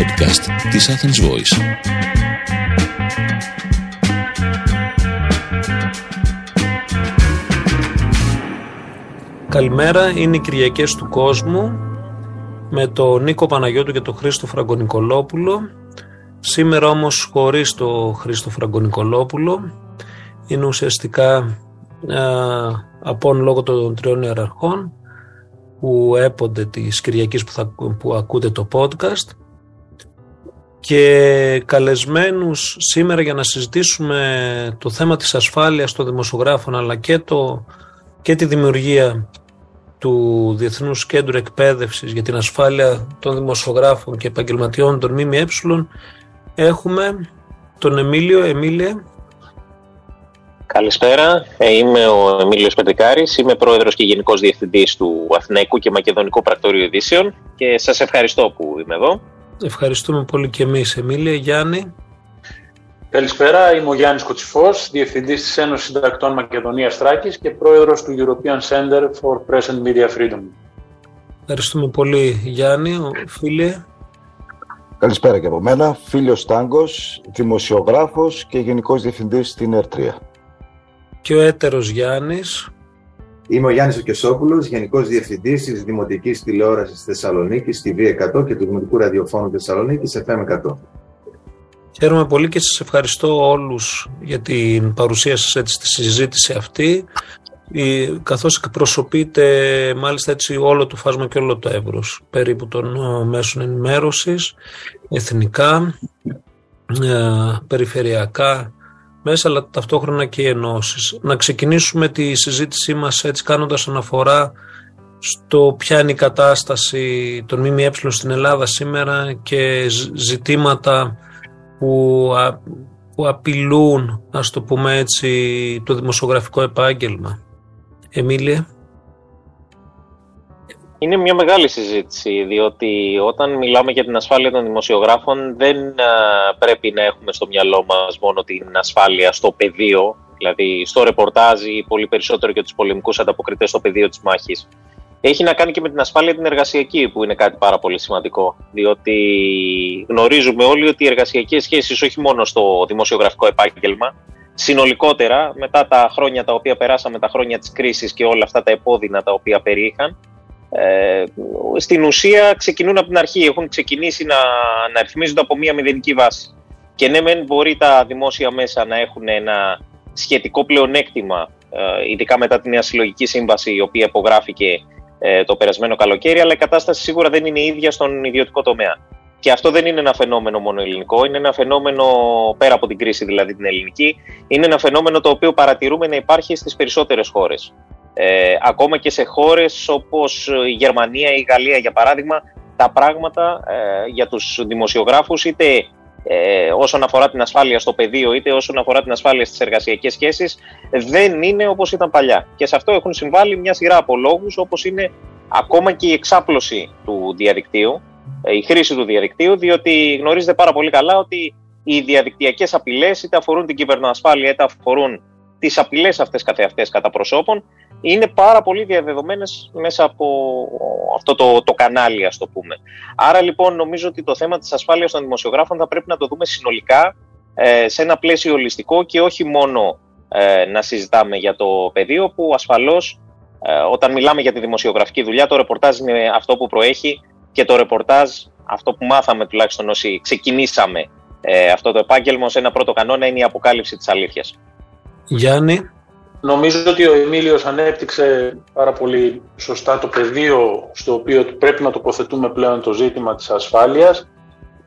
podcast της Athens Voice. Καλημέρα, είναι οι Κυριακές του κόσμου με τον Νίκο Παναγιώτου και τον Χρήστο Φραγκονικολόπουλο. Σήμερα όμως χωρίς τον Χρήστο Φραγκονικολόπουλο. Είναι ουσιαστικά α, απόν λόγω των τριών ιεραρχών που έπονται της Κυριακής που, θα, που ακούτε το podcast και καλεσμένους σήμερα για να συζητήσουμε το θέμα της ασφάλειας των δημοσιογράφων αλλά και, το, και τη δημιουργία του Διεθνούς Κέντρου Εκπαίδευσης για την ασφάλεια των δημοσιογράφων και επαγγελματιών των ΜΜΕ έχουμε τον Εμίλιο. Εμίλια. Καλησπέρα, ε, είμαι ο Εμίλιος Πετρικάρης, είμαι πρόεδρος και γενικός διευθυντής του Αθηναϊκού και Μακεδονικού Πρακτορείου Ειδήσεων και σας ευχαριστώ που είμαι εδώ. Ευχαριστούμε πολύ και εμείς Εμίλια. Γιάννη. Καλησπέρα, είμαι ο Γιάννης Κοτσιφός, Διευθυντής της Ένωσης Συντακτών Μακεδονίας Θράκης και Πρόεδρος του European Center for Press and Media Freedom. Ευχαριστούμε πολύ Γιάννη, φίλε. Καλησπέρα και από μένα, φίλος Τάγκος, δημοσιογράφος και Γενικός Διευθυντής στην ΕΡΤΡΙΑ. Και ο έτερος Γιάννης. Είμαι ο Γιάννης Οκεσόπουλος, Γενικός Διευθυντής της Δημοτικής Τηλεόρασης Θεσσαλονίκης, TV100 και του Δημοτικού Ραδιοφώνου Θεσσαλονίκης, FM100. Χαίρομαι πολύ και σας ευχαριστώ όλους για την παρουσία σας έτσι, στη συζήτηση αυτή καθώς εκπροσωπείτε μάλιστα έτσι όλο το φάσμα και όλο το εύρος περίπου των ε, μέσων ενημέρωσης, εθνικά, ε, περιφερειακά μέσα αλλά ταυτόχρονα και οι ενώσεις. Να ξεκινήσουμε τη συζήτησή μας έτσι κάνοντας αναφορά στο ποια είναι η κατάσταση των ΜΜΕ στην Ελλάδα σήμερα και ζητήματα που, που απειλούν, ας το πούμε έτσι, το δημοσιογραφικό επάγγελμα. Εμίλια. Είναι μια μεγάλη συζήτηση, διότι όταν μιλάμε για την ασφάλεια των δημοσιογράφων δεν πρέπει να έχουμε στο μυαλό μας μόνο την ασφάλεια στο πεδίο, δηλαδή στο ρεπορτάζ ή πολύ περισσότερο για τους πολεμικούς ανταποκριτές στο πεδίο της μάχης έχει να κάνει και με την ασφάλεια την εργασιακή, που είναι κάτι πάρα πολύ σημαντικό. Διότι γνωρίζουμε όλοι ότι οι εργασιακές σχέσεις, όχι μόνο στο δημοσιογραφικό επάγγελμα, συνολικότερα μετά τα χρόνια τα οποία περάσαμε, τα χρόνια της κρίσης και όλα αυτά τα επώδυνα τα οποία περιείχαν, ε, στην ουσία ξεκινούν από την αρχή. Έχουν ξεκινήσει να, να ρυθμίζονται από μια μηδενική βάση. Και ναι, μεν μπορεί τα δημόσια μέσα να έχουν ένα σχετικό πλεονέκτημα, ε, ειδικά μετά την νέα συλλογική σύμβαση, η οποία υπογράφηκε ε, το περασμένο καλοκαίρι, αλλά η κατάσταση σίγουρα δεν είναι η ίδια στον ιδιωτικό τομέα. Και αυτό δεν είναι ένα φαινόμενο μόνο ελληνικό, είναι ένα φαινόμενο πέρα από την κρίση δηλαδή την ελληνική, είναι ένα φαινόμενο το οποίο παρατηρούμε να υπάρχει στις περισσότερες χώρες. Ε, ακόμα και σε χώρες όπως η Γερμανία ή η Γαλλία για παράδειγμα, τα πράγματα ε, για τους δημοσιογράφους είτε ε, όσον αφορά την ασφάλεια στο πεδίο είτε όσον αφορά την ασφάλεια στις εργασιακές σχέσεις δεν είναι όπως ήταν παλιά. Και σε αυτό έχουν συμβάλει μια σειρά από λόγους όπως είναι ακόμα και η εξάπλωση του διαδικτύου, ε, η χρήση του διαδικτύου, διότι γνωρίζετε πάρα πολύ καλά ότι οι διαδικτυακές απειλές είτε αφορούν την κυβερνοασφάλεια είτε αφορούν τις απειλές αυτές καθεαυτές κατά προσώπων είναι πάρα πολύ διαδεδομένες μέσα από αυτό το, το κανάλι ας το πούμε. Άρα λοιπόν νομίζω ότι το θέμα της ασφάλειας των δημοσιογράφων θα πρέπει να το δούμε συνολικά ε, σε ένα πλαίσιο ολιστικό και όχι μόνο ε, να συζητάμε για το πεδίο που ασφαλώς ε, όταν μιλάμε για τη δημοσιογραφική δουλειά το ρεπορτάζ είναι αυτό που προέχει και το ρεπορτάζ αυτό που μάθαμε τουλάχιστον όσοι ξεκινήσαμε αυτό το επάγγελμα σε ένα πρώτο κανόνα είναι η αποκάλυψη της αλήθειας. Γιάννη. Νομίζω ότι ο Εμίλιος ανέπτυξε πάρα πολύ σωστά το πεδίο στο οποίο πρέπει να τοποθετούμε πλέον το ζήτημα της ασφάλειας.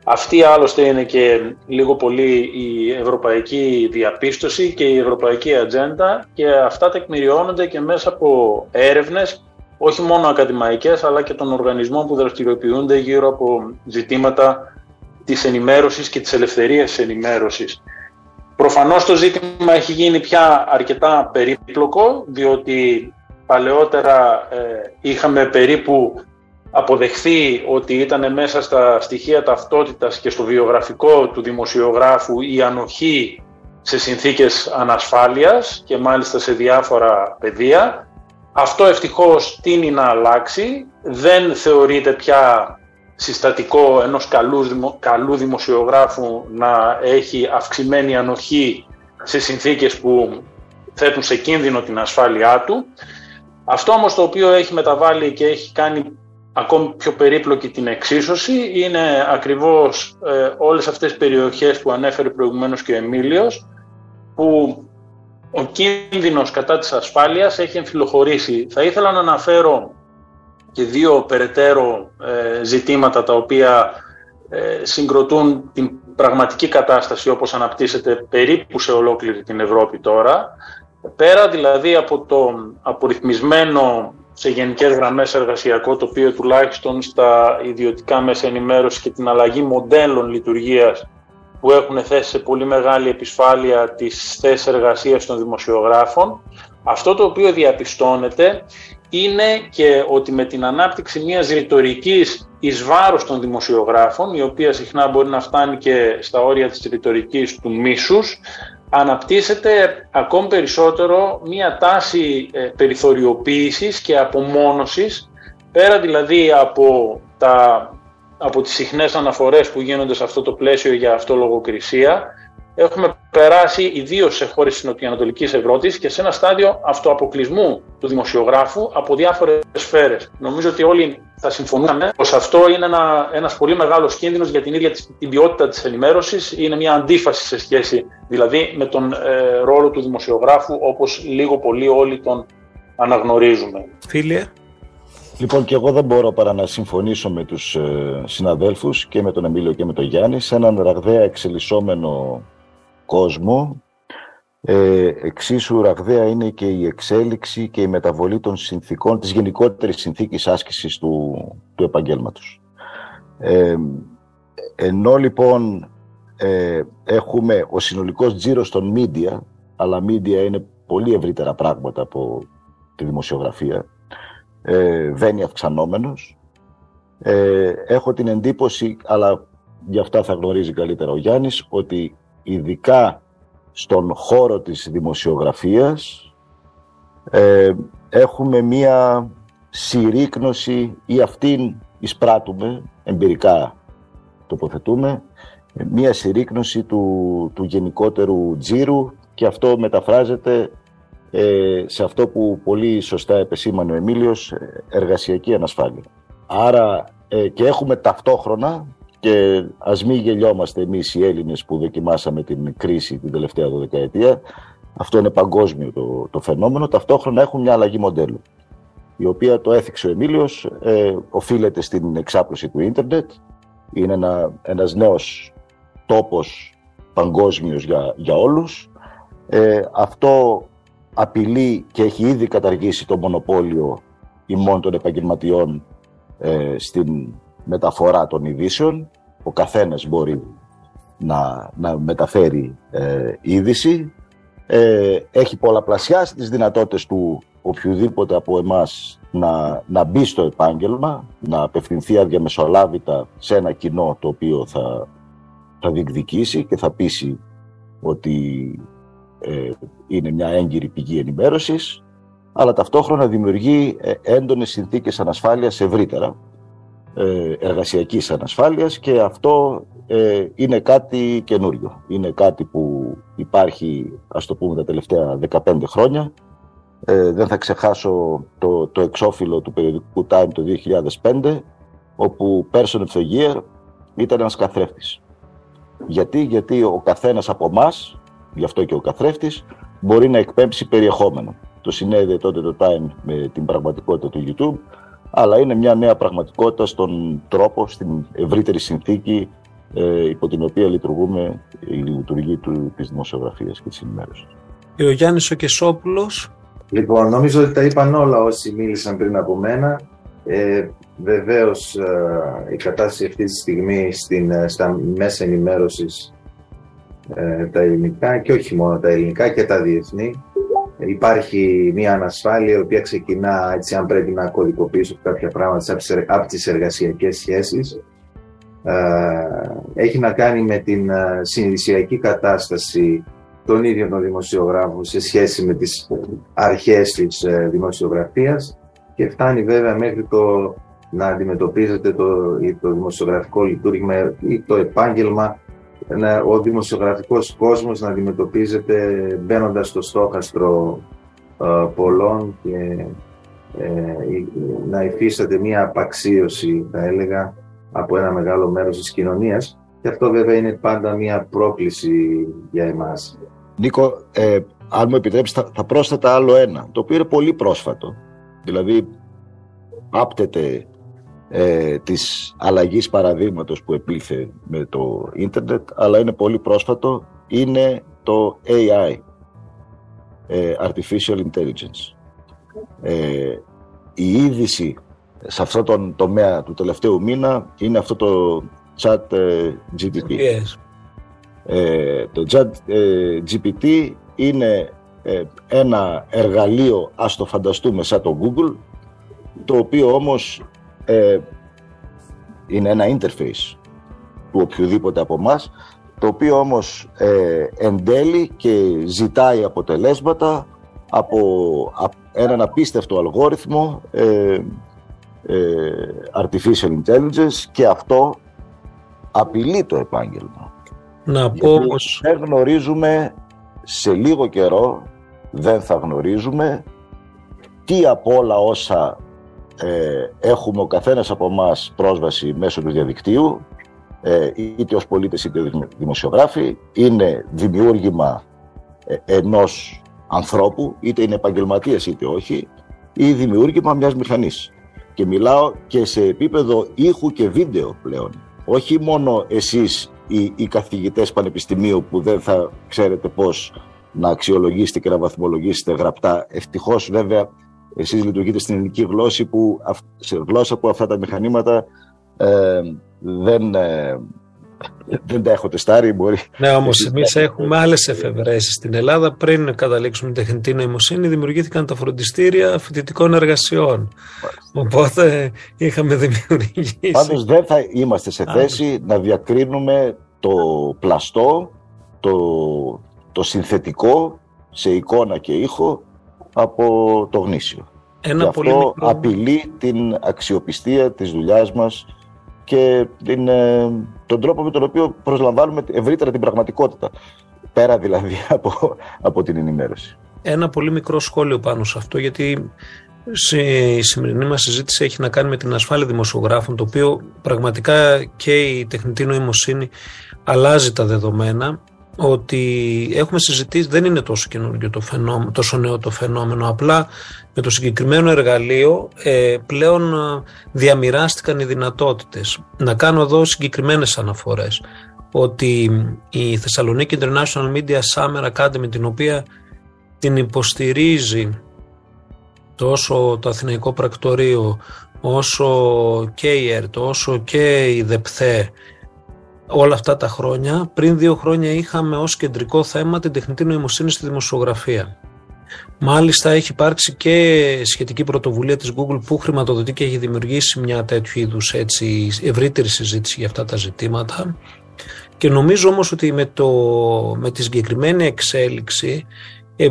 Αυτή άλλωστε είναι και λίγο πολύ η ευρωπαϊκή διαπίστωση και η ευρωπαϊκή ατζέντα και αυτά τεκμηριώνονται και μέσα από έρευνες όχι μόνο ακαδημαϊκές αλλά και των οργανισμών που δραστηριοποιούνται γύρω από ζητήματα της ενημέρωσης και της ελευθερίας της ενημέρωσης. Προφανώς το ζήτημα έχει γίνει πια αρκετά περίπλοκο, διότι παλαιότερα ε, είχαμε περίπου αποδεχθεί ότι ήταν μέσα στα στοιχεία ταυτότητας και στο βιογραφικό του δημοσιογράφου η ανοχή σε συνθήκες ανασφάλειας και μάλιστα σε διάφορα πεδία. Αυτό ευτυχώς τίνει να αλλάξει, δεν θεωρείται πια συστατικό ενός καλού, καλού δημοσιογράφου να έχει αυξημένη ανοχή σε συνθήκες που θέτουν σε κίνδυνο την ασφάλειά του. Αυτό όμως το οποίο έχει μεταβάλει και έχει κάνει ακόμη πιο περίπλοκη την εξίσωση είναι ακριβώς ε, όλες αυτές τις περιοχές που ανέφερε προηγουμένως και ο Εμίλιος που ο κίνδυνος κατά της ασφάλειας έχει εμφυλοχωρήσει. Θα ήθελα να αναφέρω και δύο περαιτέρω ε, ζητήματα τα οποία ε, συγκροτούν την πραγματική κατάσταση όπως αναπτύσσεται περίπου σε ολόκληρη την Ευρώπη τώρα. Πέρα δηλαδή από το απορριθμισμένο σε γενικές γραμμές εργασιακό τοπίο τουλάχιστον στα ιδιωτικά μέσα ενημέρωσης και την αλλαγή μοντέλων λειτουργίας που έχουν θέσει σε πολύ μεγάλη επισφάλεια τις θέσεις εργασίας των δημοσιογράφων. Αυτό το οποίο διαπιστώνεται είναι και ότι με την ανάπτυξη μιας ρητορικής εις βάρος των δημοσιογράφων, η οποία συχνά μπορεί να φτάνει και στα όρια της ρητορικής του μίσους, αναπτύσσεται ακόμη περισσότερο μια τάση ε, περιθωριοποίησης και απομόνωσης, πέρα δηλαδή από, τα, από τις συχνές αναφορές που γίνονται σε αυτό το πλαίσιο για αυτολογοκρισία, έχουμε περάσει ιδίως σε χώρες της Νοτιοανατολικής Ευρώπης και σε ένα στάδιο αυτοαποκλεισμού του δημοσιογράφου από διάφορες σφαίρες. Νομίζω ότι όλοι θα συμφωνούμε πως αυτό είναι ένα ένας πολύ μεγάλος κίνδυνος για την ίδια την ποιότητα της ενημέρωσης. Είναι μια αντίφαση σε σχέση δηλαδή με τον ε, ρόλο του δημοσιογράφου όπως λίγο πολύ όλοι τον αναγνωρίζουμε. Φίλε. Λοιπόν, και εγώ δεν μπορώ παρά να συμφωνήσω με τους ε, συναδέλφους και με τον Εμίλιο και με τον Γιάννη σε έναν ραγδαία εξελισσόμενο κόσμο. Ε, εξίσου ραγδαία είναι και η εξέλιξη και η μεταβολή των συνθήκων, της γενικότερης συνθήκης άσκησης του, του επαγγέλματος. Ε, ενώ λοιπόν ε, έχουμε ο συνολικός τζίρος των media, αλλά media είναι πολύ ευρύτερα πράγματα από τη δημοσιογραφία, ε, βαίνει αυξανόμενος. Ε, έχω την εντύπωση, αλλά γι' αυτά θα γνωρίζει καλύτερα ο Γιάννης, ότι ειδικά στον χώρο της δημοσιογραφίας ε, έχουμε μία συρρήκνωση ή αυτήν εισπράττουμε, εμπειρικά τοποθετούμε, μία συρρήκνωση του, του γενικότερου τζίρου και αυτό μεταφράζεται ε, σε αυτό που πολύ σωστά επεσήμανε ο Εμίλιος, εργασιακή ανασφάλεια. Άρα ε, και έχουμε ταυτόχρονα και ας μην γελιόμαστε εμείς οι Έλληνες που δοκιμάσαμε την κρίση την τελευταία δεκαετία. Αυτό είναι παγκόσμιο το, το φαινόμενο. Ταυτόχρονα έχουν μια αλλαγή μοντέλου, η οποία το έθιξε ο Εμίλιος, ε, οφείλεται στην εξάπλωση του ίντερνετ. Είναι ένα, ένας νέος τόπος παγκόσμιος για, για όλους. Ε, αυτό απειλεί και έχει ήδη καταργήσει το μονοπόλιο ημών των επαγγελματιών ε, στην μεταφορά των ειδήσεων. Ο καθένας μπορεί να, να μεταφέρει ε, είδηση. Ε, έχει πολλαπλασιάσει τις δυνατότητες του οποιοδήποτε από εμάς να, να μπει στο επάγγελμα, να απευθυνθεί αδιαμεσολάβητα σε ένα κοινό το οποίο θα, θα διεκδικήσει και θα πείσει ότι ε, είναι μια έγκυρη πηγή ενημέρωσης, αλλά ταυτόχρονα δημιουργεί ε, έντονες συνθήκες ανασφάλειας ευρύτερα ε, εργασιακής ανασφάλειας και αυτό ε, είναι κάτι καινούριο. Είναι κάτι που υπάρχει, ας το πούμε, τα τελευταία 15 χρόνια. Ε, δεν θα ξεχάσω το, το εξώφυλλο του περιοδικού Time το 2005, όπου Person of the Year ήταν ένας καθρέφτης. Γιατί, γιατί ο καθένας από εμάς, γι' αυτό και ο καθρέφτης, μπορεί να εκπέμψει περιεχόμενο. Το συνέδε τότε το Time με την πραγματικότητα του YouTube, αλλά είναι μια νέα πραγματικότητα στον τρόπο, στην ευρύτερη συνθήκη ε, υπό την οποία λειτουργούμε η λειτουργία του, της δημοσιογραφίας και της ενημέρωσης. Και ο Γιάννης ο Κεσόπουλος. Λοιπόν, νομίζω ότι τα είπαν όλα όσοι μίλησαν πριν από μένα. Ε, βεβαίως ε, η κατάσταση αυτή τη στιγμή στην, ε, στα μέσα ενημέρωσης ε, τα ελληνικά και όχι μόνο τα ελληνικά και τα διεθνή Υπάρχει μια ανασφάλεια η οποία ξεκινά έτσι αν πρέπει να κωδικοποιήσω κάποια πράγματα από τις εργασιακές σχέσεις. Ε, έχει να κάνει με την ε, συνειδησιακή κατάσταση των ίδιων των δημοσιογράφων σε σχέση με τις αρχές της ε, δημοσιογραφίας και φτάνει βέβαια μέχρι το να αντιμετωπίζεται το, το δημοσιογραφικό λειτουργήμα ή το επάγγελμα, να, ο δημοσιογραφικός κόσμος να αντιμετωπίζεται μπαίνοντας στο στόχαστρο ε, πολλών και ε, να υφίσταται μια απαξίωση, θα έλεγα, από ένα μεγάλο μέρος της κοινωνίας και αυτό βέβαια είναι πάντα μια πρόκληση για εμάς. Νίκο, ε, αν μου επιτρέψεις, θα, θα πρόσθετα άλλο ένα, το οποίο είναι πολύ πρόσφατο. Δηλαδή, άπτεται ε, της αλλαγής παραδείγματος που επήλθε με το ίντερνετ, αλλά είναι πολύ πρόσφατο, είναι το AI, ε, Artificial Intelligence. Ε, η είδηση σε αυτό τον τομέα του τελευταίου μήνα είναι αυτό το chat ε, GPT. Yes. Ε, το chat ε, GPT είναι ε, ένα εργαλείο, ας το φανταστούμε σαν το Google, το οποίο όμως είναι ένα interface του οποιοδήποτε από εμάς, το οποίο όμως ε, εντέλει και ζητάει αποτελέσματα από, έναν απίστευτο αλγόριθμο ε, artificial intelligence και αυτό απειλεί το επάγγελμα. Να πω πως... Δεν γνωρίζουμε σε λίγο καιρό, δεν θα γνωρίζουμε τι από όλα όσα ε, έχουμε ο καθένας από εμάς πρόσβαση μέσω του διαδικτύου ε, είτε ως πολίτες είτε δημοσιογράφοι. Είναι δημιούργημα ε, ενός ανθρώπου είτε είναι επαγγελματίας είτε όχι ή δημιούργημα μιας μηχανής. Και μιλάω και σε επίπεδο ήχου και βίντεο πλέον. Όχι μόνο εσείς οι, οι καθηγητές πανεπιστημίου που δεν θα ξέρετε πώς να αξιολογήσετε και να βαθμολογήσετε γραπτά. Ευτυχώς βέβαια εσείς λειτουργείτε στην ελληνική γλώσσα που, σε γλώσσα που αυτά τα μηχανήματα ε, δεν, ε, δεν τα έχω τεστάρει. Μπορεί. Ναι, όμως εμείς έχουμε άλλες εφευρέσεις στην Ελλάδα. Πριν καταλήξουμε την τεχνητή νοημοσύνη, δημιουργήθηκαν τα φροντιστήρια φοιτητικών εργασιών. Οπότε είχαμε δημιουργήσει. Πάντως δεν θα είμαστε σε θέση να διακρίνουμε το πλαστό, το, το συνθετικό σε εικόνα και ήχο από το γνήσιο. Ένα αυτό μικρό... απειλεί την αξιοπιστία της δουλειάς μας και την, ε, τον τρόπο με τον οποίο προσλαμβάνουμε ευρύτερα την πραγματικότητα. Πέρα δηλαδή από, από την ενημέρωση. Ένα πολύ μικρό σχόλιο πάνω σε αυτό, γιατί η σημερινή μας συζήτηση έχει να κάνει με την ασφάλεια δημοσιογράφων, το οποίο πραγματικά και η τεχνητή νοημοσύνη αλλάζει τα δεδομένα ότι έχουμε συζητήσει, δεν είναι τόσο καινούργιο το φαινόμενο, τόσο νέο το φαινόμενο, απλά με το συγκεκριμένο εργαλείο ε, πλέον ε, διαμοιράστηκαν οι δυνατότητες. Να κάνω εδώ συγκεκριμένες αναφορές, ότι η Θεσσαλονίκη International Media Summer Academy, την οποία την υποστηρίζει τόσο το Αθηναϊκό Πρακτορείο, όσο και η ΕΡΤ, όσο και η ΔΕΠΘΕ, όλα αυτά τα χρόνια. Πριν δύο χρόνια είχαμε ως κεντρικό θέμα την τεχνητή νοημοσύνη στη δημοσιογραφία. Μάλιστα έχει υπάρξει και σχετική πρωτοβουλία της Google που χρηματοδοτεί και έχει δημιουργήσει μια τέτοιου είδους έτσι, ευρύτερη συζήτηση για αυτά τα ζητήματα. Και νομίζω όμως ότι με, το, με τη συγκεκριμένη εξέλιξη ε,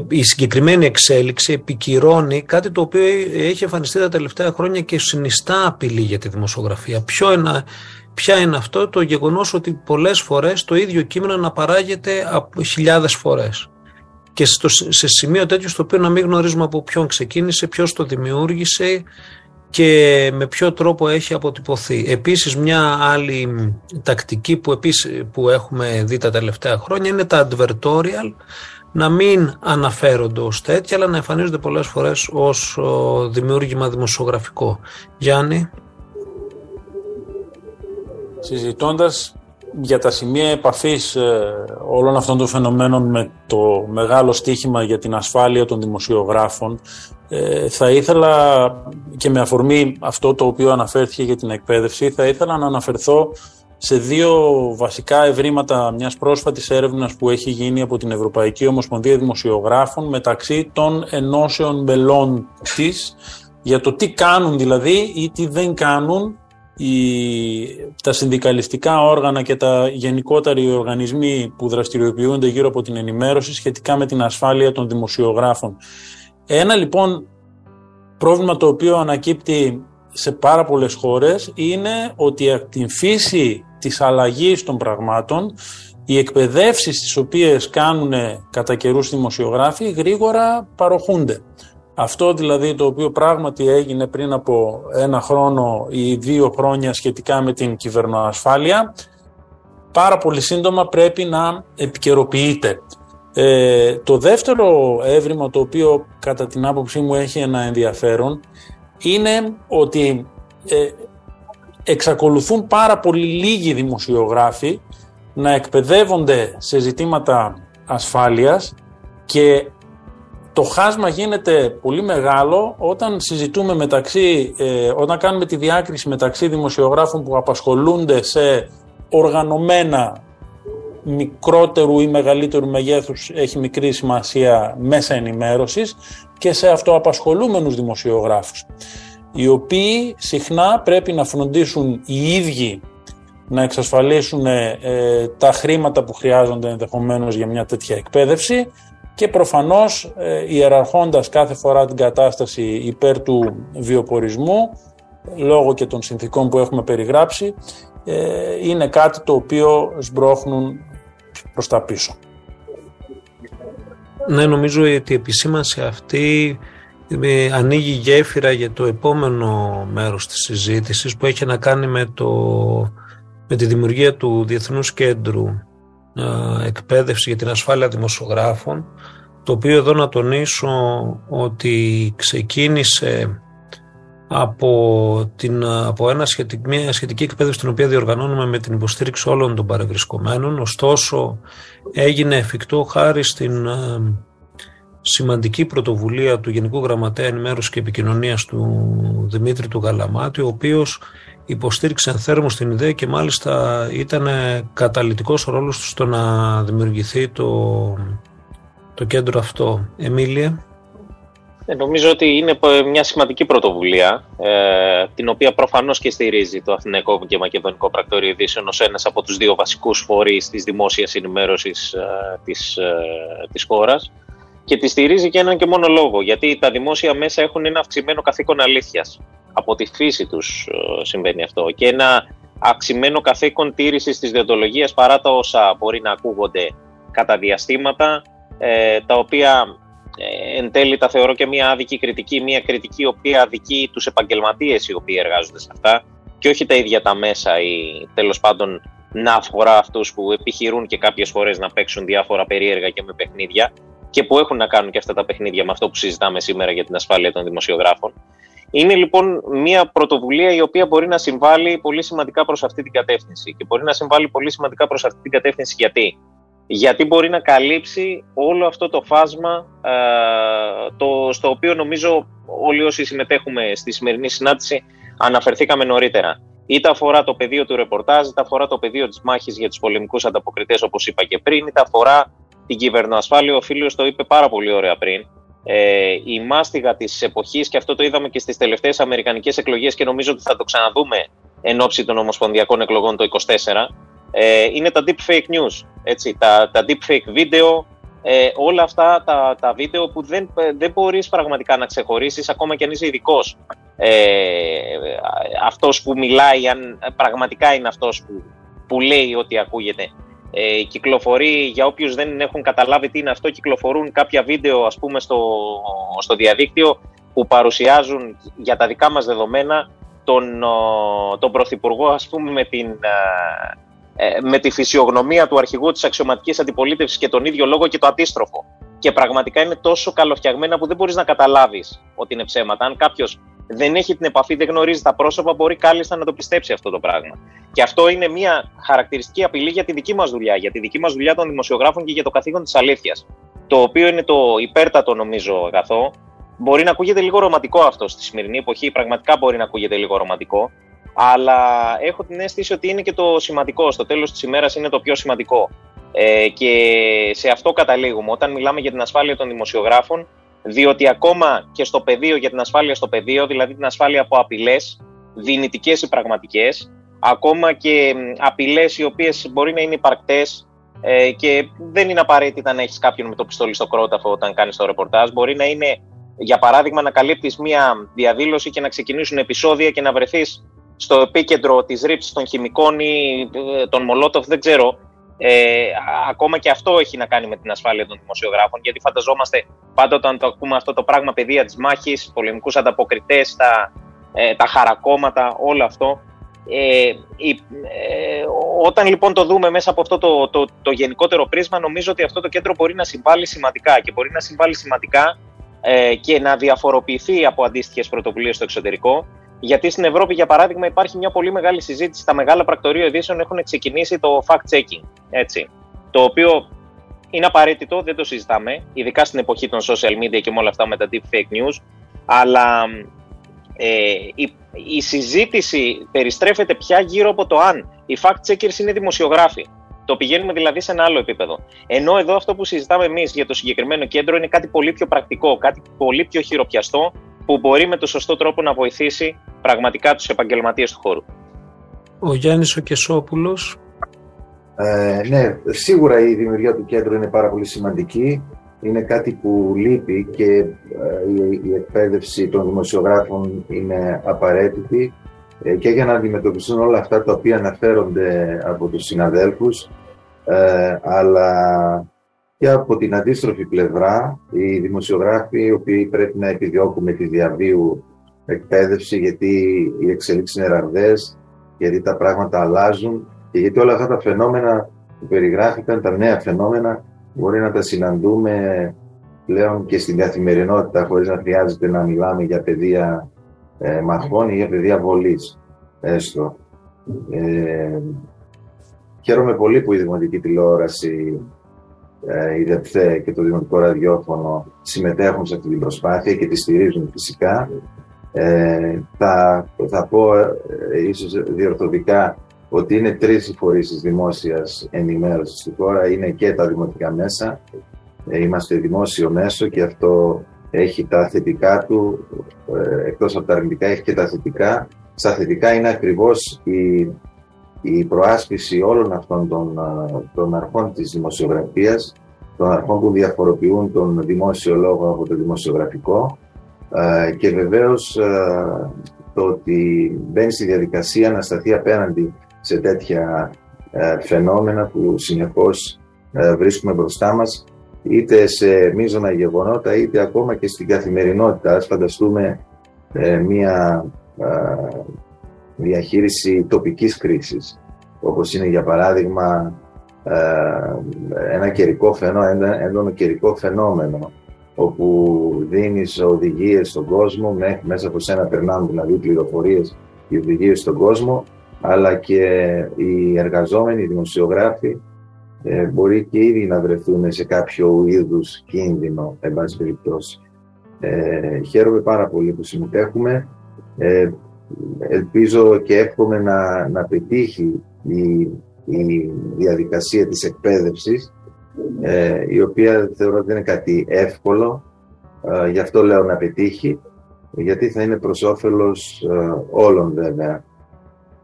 η συγκεκριμένη εξέλιξη επικυρώνει κάτι το οποίο έχει εμφανιστεί τα τελευταία χρόνια και συνιστά απειλή για τη δημοσιογραφία. Ποιο ένα, Ποια είναι αυτό; Το γεγονός ότι πολλές φορές το ίδιο κείμενο αναπαράγεται από χιλιάδες φορές και στο, σε σημείο τέτοιο στο οποίο να μην γνωρίζουμε από ποιον ξεκίνησε, ποιος το δημιούργησε και με ποιο τρόπο έχει αποτυπωθεί. Επίσης μια άλλη τακτική που, επίσης, που έχουμε δει τα τελευταία χρόνια είναι τα advertorial να μην αναφέρονται ως τέτοια αλλά να εμφανίζονται πολλές φορές ως δημιούργημα δημοσιογραφικό. Γιάννη συζητώντας για τα σημεία επαφής ε, όλων αυτών των φαινομένων με το μεγάλο στίχημα για την ασφάλεια των δημοσιογράφων ε, θα ήθελα και με αφορμή αυτό το οποίο αναφέρθηκε για την εκπαίδευση θα ήθελα να αναφερθώ σε δύο βασικά ευρήματα μιας πρόσφατης έρευνας που έχει γίνει από την Ευρωπαϊκή Ομοσπονδία Δημοσιογράφων μεταξύ των ενώσεων μελών της για το τι κάνουν δηλαδή ή τι δεν κάνουν τα συνδικαλιστικά όργανα και τα γενικότεροι οργανισμοί που δραστηριοποιούνται γύρω από την ενημέρωση σχετικά με την ασφάλεια των δημοσιογράφων. Ένα λοιπόν πρόβλημα το οποίο ανακύπτει σε πάρα πολλές χώρες είναι ότι από την φύση της αλλαγής των πραγμάτων οι εκπαιδεύσεις τις οποίες κάνουν κατά καιρούς δημοσιογράφοι γρήγορα παροχούνται. Αυτό δηλαδή το οποίο πράγματι έγινε πριν από ένα χρόνο ή δύο χρόνια σχετικά με την κυβερνοασφάλεια πάρα πολύ σύντομα πρέπει να επικαιροποιείται. Ε, το δεύτερο έβριμα το οποίο κατά την άποψή μου έχει ένα ενδιαφέρον είναι ότι ε, εξακολουθούν πάρα πολύ λίγοι δημοσιογράφοι να εκπαιδεύονται σε ζητήματα ασφάλειας και το χάσμα γίνεται πολύ μεγάλο όταν συζητούμε μεταξύ, ε, όταν κάνουμε τη διάκριση μεταξύ δημοσιογράφων που απασχολούνται σε οργανωμένα μικρότερου ή μεγαλύτερου μεγέθους έχει μικρή σημασία μέσα ενημέρωσης και σε αυτοαπασχολούμενους δημοσιογράφους οι οποίοι συχνά πρέπει να φροντίσουν οι ίδιοι να εξασφαλίσουν ε, τα χρήματα που χρειάζονται ενδεχομένως για μια τέτοια εκπαίδευση και προφανώς ε, ιεραρχώντας κάθε φορά την κατάσταση υπέρ του βιοπορισμού λόγω και των συνθήκων που έχουμε περιγράψει ε, είναι κάτι το οποίο σμπρώχνουν προς τα πίσω. Ναι, νομίζω ότι η επισήμανση αυτή ε, ανοίγει γέφυρα για το επόμενο μέρος της συζήτησης που έχει να κάνει με, το, με τη δημιουργία του Διεθνούς Κέντρου ε, Εκπαίδευσης για την Ασφάλεια Δημοσιογράφων το οποίο εδώ να τονίσω ότι ξεκίνησε από, την, από ένα σχετική, μια σχετική εκπαίδευση την οποία διοργανώνουμε με την υποστήριξη όλων των παρευρισκομένων. Ωστόσο έγινε εφικτό χάρη στην ε, σημαντική πρωτοβουλία του Γενικού Γραμματέα Ενημέρωσης και Επικοινωνίας του Δημήτρη του Γαλαμάτη, ο οποίος υποστήριξε θέρμο στην ιδέα και μάλιστα ήταν καταλητικός ο ρόλος του στο να δημιουργηθεί το, το κέντρο αυτό. Εμίλια. Ε, νομίζω ότι είναι μια σημαντική πρωτοβουλία, ε, την οποία προφανώς και στηρίζει το Αθηναϊκό και Μακεδονικό Πρακτορείο Ειδήσεων ως ένας από τους δύο βασικούς φορείς της δημόσιας ενημέρωσης ε, της, ε, της χώρας και τη στηρίζει και έναν και μόνο λόγο. Γιατί τα δημόσια μέσα έχουν ένα αυξημένο καθήκον αλήθειας. Από τη φύση τους ε, συμβαίνει αυτό. Και ένα αυξημένο καθήκον τήρησης της διοντολογίας παρά τα όσα μπορεί να ακούγονται κατά διαστήματα, ε, τα οποία ε, εν τέλει τα θεωρώ και μια άδικη κριτική, μια κριτική η οποία αδικεί τους επαγγελματίες οι οποίοι εργάζονται σε αυτά και όχι τα ίδια τα μέσα ή τέλος πάντων να αφορά αυτούς που επιχειρούν και κάποιες φορές να παίξουν διάφορα περίεργα και με παιχνίδια και που έχουν να κάνουν και αυτά τα παιχνίδια με αυτό που συζητάμε σήμερα για την ασφάλεια των δημοσιογράφων. Είναι λοιπόν μια πρωτοβουλία η οποία μπορεί να συμβάλλει πολύ σημαντικά προς αυτή την κατεύθυνση. Και μπορεί να συμβάλλει πολύ σημαντικά προς αυτή την κατεύθυνση γιατί; Γιατί μπορεί να καλύψει όλο αυτό το φάσμα ε, το, στο οποίο νομίζω όλοι όσοι συμμετέχουμε στη σημερινή συνάντηση αναφερθήκαμε νωρίτερα. Είτε αφορά το πεδίο του ρεπορτάζ, είτε αφορά το πεδίο της μάχης για τους πολεμικούς ανταποκριτές όπως είπα και πριν, είτε αφορά την κυβερνοασφάλεια, ο φίλο το είπε πάρα πολύ ωραία πριν. Ε, η μάστιγα της εποχής, και αυτό το είδαμε και στις τελευταίες Αμερικανικές εκλογές, και νομίζω ότι θα το ξαναδούμε εν ώψη των Ομοσπονδιακών εκλογών το 2024, ε, είναι τα deep fake news. Έτσι, τα, τα deep fake βίντεο, ε, όλα αυτά τα, τα βίντεο που δεν, δεν μπορείς πραγματικά να ξεχωρίσεις ακόμα και αν είσαι ειδικός. Ε, αυτός που μιλάει, αν πραγματικά είναι αυτός που, που λέει ότι ακούγεται. Ε, κυκλοφορεί, για όποιους δεν έχουν καταλάβει τι είναι αυτό, κυκλοφορούν κάποια βίντεο ας πούμε στο, στο διαδίκτυο που παρουσιάζουν για τα δικά μας δεδομένα τον, τον Πρωθυπουργό ας πούμε με, την, ε, ε, με τη φυσιογνωμία του αρχηγού της αξιωματικής αντιπολίτευσης και τον ίδιο λόγο και το αντίστροφο. Και πραγματικά είναι τόσο καλοφτιαγμένα που δεν μπορείς να καταλάβεις ότι είναι ψέματα. Αν κάποιος δεν έχει την επαφή, δεν γνωρίζει τα πρόσωπα, μπορεί κάλλιστα να το πιστέψει αυτό το πράγμα. Και αυτό είναι μια χαρακτηριστική απειλή για τη δική μας δουλειά, για τη δική μας δουλειά των δημοσιογράφων και για το καθήκον της αλήθειας. Το οποίο είναι το υπέρτατο, νομίζω, αγαθό. Μπορεί να ακούγεται λίγο ρομαντικό αυτό στη σημερινή εποχή, πραγματικά μπορεί να ακούγεται λίγο ρομαντικό. Αλλά έχω την αίσθηση ότι είναι και το σημαντικό. Στο τέλος της ημέρας είναι το πιο σημαντικό. Ε, και σε αυτό καταλήγουμε. Όταν μιλάμε για την ασφάλεια των δημοσιογράφων, διότι ακόμα και στο πεδίο, για την ασφάλεια στο πεδίο, δηλαδή την ασφάλεια από απειλές, δυνητικές ή πραγματικές, ακόμα και απειλές οι οποίες μπορεί να είναι υπαρκτές ε, και δεν είναι απαραίτητα να έχεις κάποιον με το πιστόλι στο κρόταφο όταν κάνεις το ρεπορτάζ. Μπορεί να είναι για παράδειγμα να καλύπτεις μία διαδήλωση και να ξεκινήσουν επεισόδια και να βρεθείς στο επίκεντρο της ρήψης των χημικών ή ε, των Μολότοφ, δεν ξέρω, ε, ακόμα και αυτό έχει να κάνει με την ασφάλεια των δημοσιογράφων, γιατί φανταζόμαστε πάντα όταν το ακούμε αυτό το πράγμα παιδεία της μάχης, πολεμικούς ανταποκριτές, τα, ε, τα χαρακόμματα, όλο αυτό. Ε, ε, όταν λοιπόν το δούμε μέσα από αυτό το, το, το γενικότερο πρίσμα, νομίζω ότι αυτό το κέντρο μπορεί να συμβάλλει σημαντικά και μπορεί να συμβάλλει σημαντικά ε, και να διαφοροποιηθεί από αντίστοιχες πρωτοβουλίες στο εξωτερικό. Γιατί στην Ευρώπη, για παράδειγμα, υπάρχει μια πολύ μεγάλη συζήτηση. Τα μεγάλα πρακτορείο ειδήσεων έχουν ξεκινήσει το fact-checking. Έτσι. Το οποίο είναι απαραίτητο, δεν το συζητάμε, ειδικά στην εποχή των social media και με όλα αυτά με τα deep fake news. Αλλά ε, η, η συζήτηση περιστρέφεται πια γύρω από το αν οι fact-checkers είναι δημοσιογράφοι. Το πηγαίνουμε δηλαδή σε ένα άλλο επίπεδο. Ενώ εδώ αυτό που συζητάμε εμείς για το συγκεκριμένο κέντρο είναι κάτι πολύ πιο πρακτικό, κάτι πολύ πιο χειροπιαστό, που μπορεί με το σωστό τρόπο να βοηθήσει πραγματικά τους επαγγελματίες του χώρου. Ο Γιάννης ο Κεσόπουλος. Ε, ναι, σίγουρα η δημιουργία του κέντρου είναι πάρα πολύ σημαντική. Είναι κάτι που λείπει και ε, η εκπαίδευση των δημοσιογράφων είναι απαραίτητη ε, και για να αντιμετωπιστούν όλα αυτά τα οποία αναφέρονται από τους συναδέλφους ε, αλλά και από την αντίστροφη πλευρά οι δημοσιογράφοι οι οποίοι πρέπει να επιδιώκουμε τη διαβίου εκπαίδευση γιατί οι εξελίξεις είναι ραβδές, γιατί τα πράγματα αλλάζουν και γιατί όλα αυτά τα φαινόμενα που περιγράφηκαν, τα νέα φαινόμενα μπορεί να τα συναντούμε πλέον και στην καθημερινότητα χωρίς να χρειάζεται να μιλάμε για παιδεία ε, μαχών ή για παιδεία βολής έστω. Ε, χαίρομαι πολύ που η δημοτική τηλεόραση, ε, η ΔΕΠΘΕ και το δημοτικό ραδιόφωνο συμμετέχουν σε αυτή την προσπάθεια και τη στηρίζουν φυσικά. Ε, θα, θα πω ε, ίσως διορθωτικά ότι είναι τρεις οι φορείς της δημόσιας ενημέρωσης στη χώρα, είναι και τα δημοτικά μέσα. Ε, είμαστε δημόσιο μέσο και αυτό έχει τα θετικά του, ε, εκτός από τα αρνητικά έχει και τα θετικά. Στα θετικά είναι ακριβώς η, η προάσπιση όλων αυτών των, των αρχών της δημοσιογραφίας, των αρχών που διαφοροποιούν τον δημόσιο λόγο από το δημοσιογραφικό και βεβαίως το ότι μπαίνει στη διαδικασία να σταθεί απέναντι σε τέτοια φαινόμενα που συνεχώς βρίσκουμε μπροστά μας είτε σε μείζωνα γεγονότα είτε ακόμα και στην καθημερινότητα. Ας φανταστούμε ε, μια διαχείριση τοπικής κρίσης όπως είναι για παράδειγμα ένα καιρικό φαινόμενο, ένα έντονο καιρικό φαινόμενο όπου δίνεις οδηγίες στον κόσμο, μέσα από σένα περνάνε δηλαδή πληροφορίες και οδηγίες στον κόσμο αλλά και οι εργαζόμενοι, οι δημοσιογράφοι ε, μπορεί και ήδη να βρεθούν σε κάποιο είδους κίνδυνο, εν πάση περιπτώσει. Ε, χαίρομαι πάρα πολύ που συμμετέχουμε. Ε, ελπίζω και εύχομαι να, να πετύχει η, η διαδικασία της εκπαίδευσης, ε, η οποία θεωρώ ότι είναι κάτι εύκολο, ε, γι' αυτό λέω να πετύχει, γιατί θα είναι προς όφελος ε, όλων βέβαια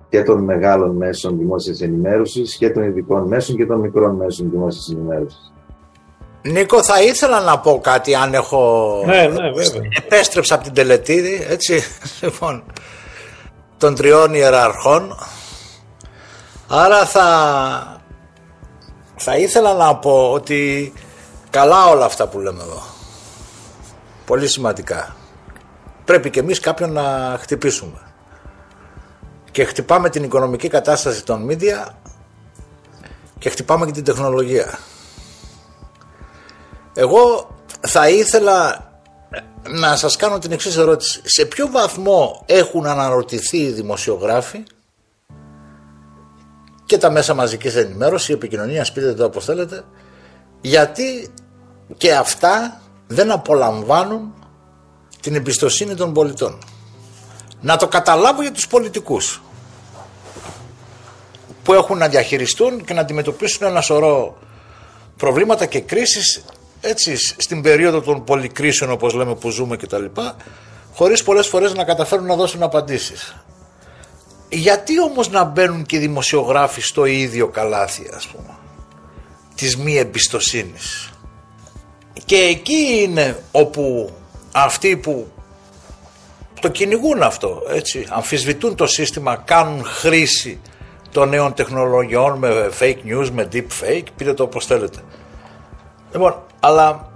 και των μεγάλων μέσων δημόσιας ενημέρωσης και των ειδικών μέσων και των μικρών μέσων δημόσιας ενημέρωσης. Νίκο, θα ήθελα να πω κάτι αν έχω. Ναι, ναι, βέβαια. Επέστρεψα από την τελετήδη, έτσι. Λοιπόν, των τριών ιεραρχών. Άρα θα, θα ήθελα να πω ότι καλά όλα αυτά που λέμε εδώ. Πολύ σημαντικά. Πρέπει και εμείς κάποιον να χτυπήσουμε και χτυπάμε την οικονομική κατάσταση των media και χτυπάμε και την τεχνολογία. Εγώ θα ήθελα να σας κάνω την εξής ερώτηση. Σε ποιο βαθμό έχουν αναρωτηθεί οι δημοσιογράφοι και τα μέσα μαζικής ενημέρωσης, η επικοινωνία, σπίτι το όπως θέλετε, γιατί και αυτά δεν απολαμβάνουν την εμπιστοσύνη των πολιτών να το καταλάβω για τους πολιτικούς που έχουν να διαχειριστούν και να αντιμετωπίσουν ένα σωρό προβλήματα και κρίσεις έτσι στην περίοδο των πολυκρίσεων όπως λέμε που ζούμε και τα λοιπά χωρίς πολλές φορές να καταφέρουν να δώσουν απαντήσεις. Γιατί όμως να μπαίνουν και οι δημοσιογράφοι στο ίδιο καλάθι ας πούμε της μη εμπιστοσύνης; Και εκεί είναι όπου αυτοί που το κυνηγούν αυτό, έτσι, αμφισβητούν το σύστημα, κάνουν χρήση των νέων τεχνολογιών με fake news, με deep fake, πείτε το όπως θέλετε. Λοιπόν, αλλά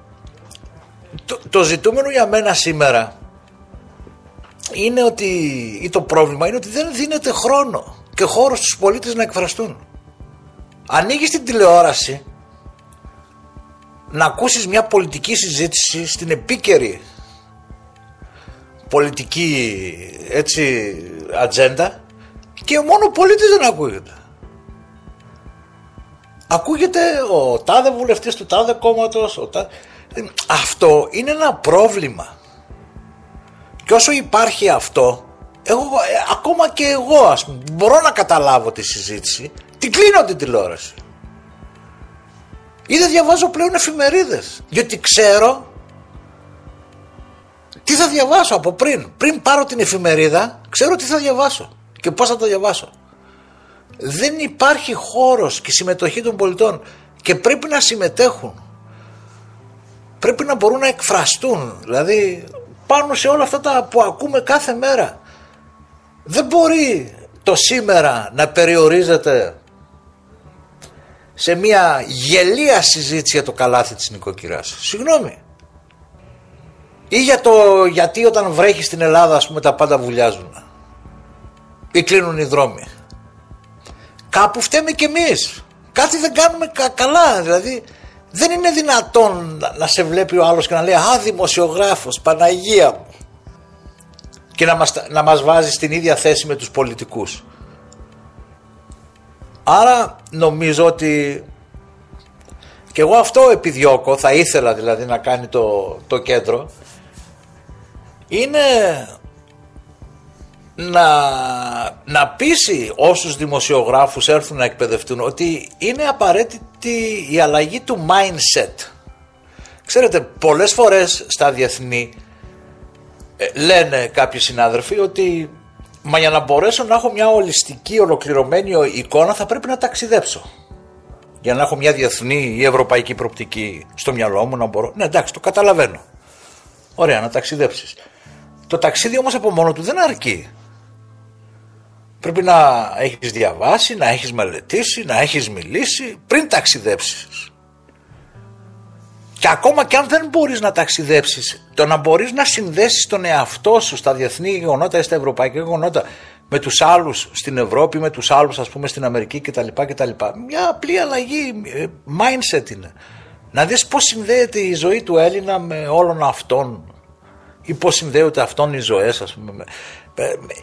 το, το ζητούμενο για μένα σήμερα είναι ότι, ή το πρόβλημα είναι ότι δεν δίνεται χρόνο και χώρο στους πολίτες να εκφραστούν. Ανοίγεις την τηλεόραση να ακούσεις μια πολιτική συζήτηση στην επίκαιρη πολιτική έτσι ατζέντα και μόνο ο πολίτης δεν ακούγεται. Ακούγεται ο τάδε βουλευτής του τάδε κόμματος. Ο τάδε... Αυτό είναι ένα πρόβλημα. Και όσο υπάρχει αυτό, εγώ, ε, ακόμα και εγώ ας πούμε, μπορώ να καταλάβω τη συζήτηση, την κλείνω την τηλεόραση. Ή δεν διαβάζω πλέον εφημερίδες, γιατί ξέρω τι θα διαβάσω από πριν. Πριν πάρω την εφημερίδα, ξέρω τι θα διαβάσω και πώς θα το διαβάσω. Δεν υπάρχει χώρος και συμμετοχή των πολιτών και πρέπει να συμμετέχουν. Πρέπει να μπορούν να εκφραστούν. Δηλαδή πάνω σε όλα αυτά τα που ακούμε κάθε μέρα. Δεν μπορεί το σήμερα να περιορίζεται σε μια γελία συζήτηση για το καλάθι της νοικοκυράς. Συγγνώμη. Ή για το γιατί όταν βρέχεις στην Ελλάδα ας πούμε τα πάντα βουλιάζουν. Ή κλείνουν οι δρόμοι. Κάπου φταίμε κι εμείς. Κάτι δεν κάνουμε καλά. Δηλαδή δεν είναι δυνατόν να σε βλέπει ο άλλος και να λέει «Α, δημοσιογράφος, Παναγία μου» και να μας, να μας βάζει στην ίδια θέση με τους πολιτικούς. Άρα νομίζω ότι και εγώ αυτό επιδιώκω, θα ήθελα δηλαδή να κάνει το, το κέντρο, είναι να, να πείσει όσους δημοσιογράφους έρθουν να εκπαιδευτούν ότι είναι απαραίτητη η αλλαγή του mindset. Ξέρετε, πολλές φορές στα διεθνή ε, λένε κάποιοι συνάδελφοι ότι μα για να μπορέσω να έχω μια ολιστική ολοκληρωμένη εικόνα θα πρέπει να ταξιδέψω. Για να έχω μια διεθνή ή ευρωπαϊκή προπτική στο μυαλό μου να μπορώ. Ναι εντάξει το καταλαβαίνω. Ωραία να ταξιδέψεις. Το ταξίδι όμως από μόνο του δεν αρκεί. Πρέπει να έχεις διαβάσει, να έχεις μελετήσει, να έχεις μιλήσει πριν ταξιδέψεις. Και ακόμα και αν δεν μπορείς να ταξιδέψεις, το να μπορείς να συνδέσεις τον εαυτό σου στα διεθνή γεγονότα ή στα ευρωπαϊκά γεγονότα με τους άλλους στην Ευρώπη, με τους άλλους ας πούμε στην Αμερική κτλ. κτλ. Μια απλή αλλαγή ε, mindset είναι. Να δεις πώς συνδέεται η ζωή του Έλληνα με όλων αυτών ή πώς συνδέονται αυτών οι ζωές ας πούμε.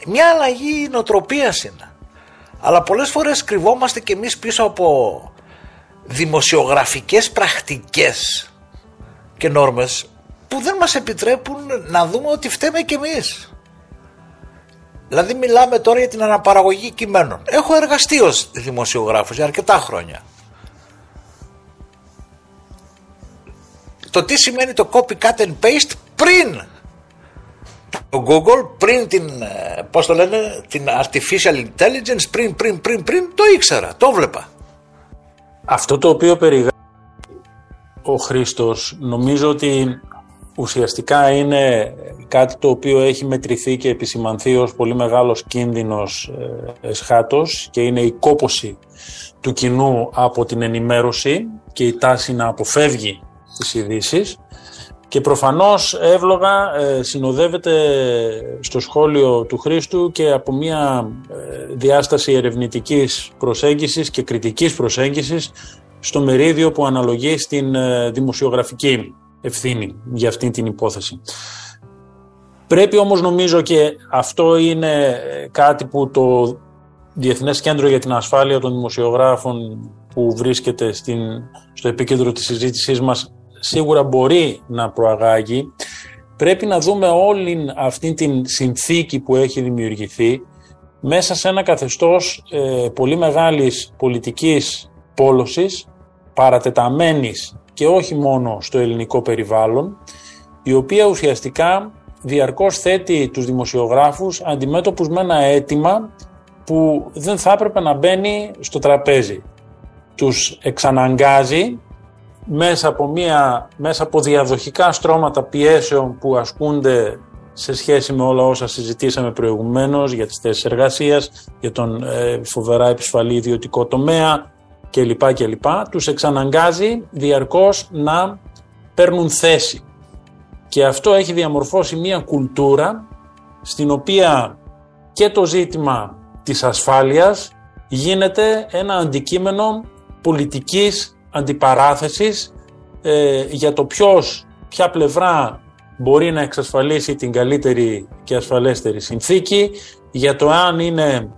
Μια αλλαγή νοοτροπίας είναι. Αλλά πολλές φορές κρυβόμαστε και εμείς πίσω από δημοσιογραφικές πρακτικές και νόρμες που δεν μας επιτρέπουν να δούμε ότι φταίμε κι εμείς. Δηλαδή μιλάμε τώρα για την αναπαραγωγή κειμένων. Έχω εργαστεί ως δημοσιογράφος για αρκετά χρόνια. Το τι σημαίνει το copy cut and paste πριν το Google, πριν την, ε, πώς το λένε, την artificial intelligence, πριν, πριν, πριν, πριν, το ήξερα, το βλέπα. Αυτό το οποίο περιγράφει ο Χρήστος νομίζω ότι ουσιαστικά είναι κάτι το οποίο έχει μετρηθεί και επισημανθεί ως πολύ μεγάλος κίνδυνος ε, εσχάτος και είναι η κόποση του κοινού από την ενημέρωση και η τάση να αποφεύγει τις ειδήσεις. Και προφανώς εύλογα ε, συνοδεύεται στο σχόλιο του Χρήστου και από μια ε, διάσταση ερευνητικής προσέγγισης και κριτικής προσέγγισης στο μερίδιο που αναλογεί στην ε, δημοσιογραφική ευθύνη για αυτή την υπόθεση. Πρέπει όμως νομίζω και αυτό είναι ε, κάτι που το Διεθνές Κέντρο για την Ασφάλεια των Δημοσιογράφων που βρίσκεται στην, στο επίκεντρο της συζήτησής μας σίγουρα μπορεί να προαγάγει. Πρέπει να δούμε όλη αυτή την συνθήκη που έχει δημιουργηθεί μέσα σε ένα καθεστώς ε, πολύ μεγάλης πολιτικής πόλωσης παρατεταμένης και όχι μόνο στο ελληνικό περιβάλλον, η οποία ουσιαστικά διαρκώς θέτει τους δημοσιογράφους αντιμέτωπους με ένα αίτημα που δεν θα έπρεπε να μπαίνει στο τραπέζι. Τους εξαναγκάζει μέσα από, μια, μέσα από διαδοχικά στρώματα πιέσεων που ασκούνται σε σχέση με όλα όσα συζητήσαμε προηγουμένως για τις θέσεις εργασίας, για τον ε, φοβερά επισφαλή ιδιωτικό τομέα κλπ. κλπ. Τους εξαναγκάζει διαρκώς να παίρνουν θέση. Και αυτό έχει διαμορφώσει μια κουλτούρα στην οποία και το ζήτημα της ασφάλειας γίνεται ένα αντικείμενο πολιτικής αντιπαράθεσης ε, για το ποιος, ποια πλευρά μπορεί να εξασφαλίσει την καλύτερη και ασφαλέστερη συνθήκη, για το αν είναι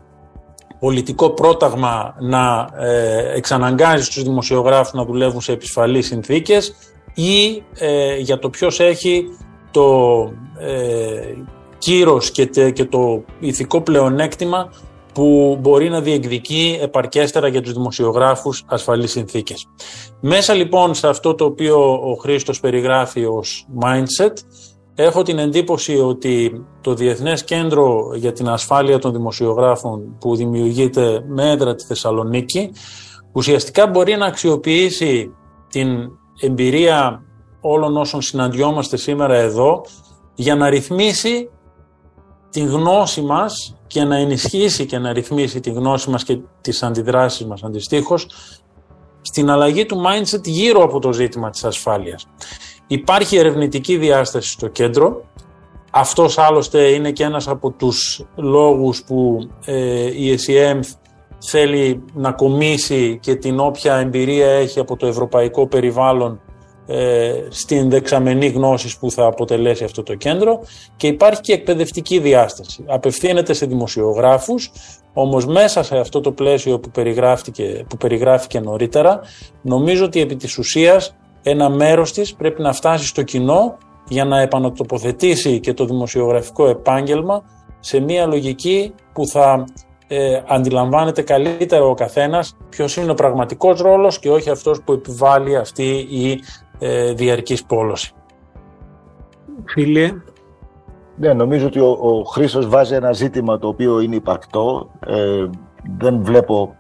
πολιτικό πρόταγμα να ε, εξαναγκάζει τους δημοσιογράφους να δουλεύουν σε επισφαλείς συνθήκες ή ε, για το ποιος έχει το ε, κύρος και, και το ηθικό πλεονέκτημα που μπορεί να διεκδικεί επαρκέστερα για τους δημοσιογράφους ασφαλείς συνθήκες. Μέσα λοιπόν σε αυτό το οποίο ο Χρήστος περιγράφει ως mindset, έχω την εντύπωση ότι το Διεθνές Κέντρο για την Ασφάλεια των Δημοσιογράφων που δημιουργείται με έδρα τη Θεσσαλονίκη, ουσιαστικά μπορεί να αξιοποιήσει την εμπειρία όλων όσων συναντιόμαστε σήμερα εδώ για να ρυθμίσει την γνώση μας και να ενισχύσει και να ρυθμίσει τη γνώση μας και τις αντιδράσεις μας αντιστοίχως στην αλλαγή του mindset γύρω από το ζήτημα της ασφάλειας. Υπάρχει ερευνητική διάσταση στο κέντρο. Αυτός άλλωστε είναι και ένας από τους λόγους που ε, η SEM θέλει να κομίσει και την όποια εμπειρία έχει από το ευρωπαϊκό περιβάλλον ε, στην δεξαμενή γνώσης που θα αποτελέσει αυτό το κέντρο και υπάρχει και εκπαιδευτική διάσταση. Απευθύνεται σε δημοσιογράφους, όμως μέσα σε αυτό το πλαίσιο που, περιγράφηκε, που περιγράφηκε νωρίτερα, νομίζω ότι επί της ουσίας ένα μέρος της πρέπει να φτάσει στο κοινό για να επανατοποθετήσει και το δημοσιογραφικό επάγγελμα σε μια λογική που θα ε, αντιλαμβάνεται καλύτερα ο καθένας ποιος είναι ο πραγματικός ρόλος και όχι αυτός που επιβάλλει αυτή η ε, διαρκής πόλωση. Φίλε. Ναι, νομίζω ότι ο, ο Χρήστος βάζει ένα ζήτημα το οποίο είναι υπαρκτό. Ε, δεν βλέπω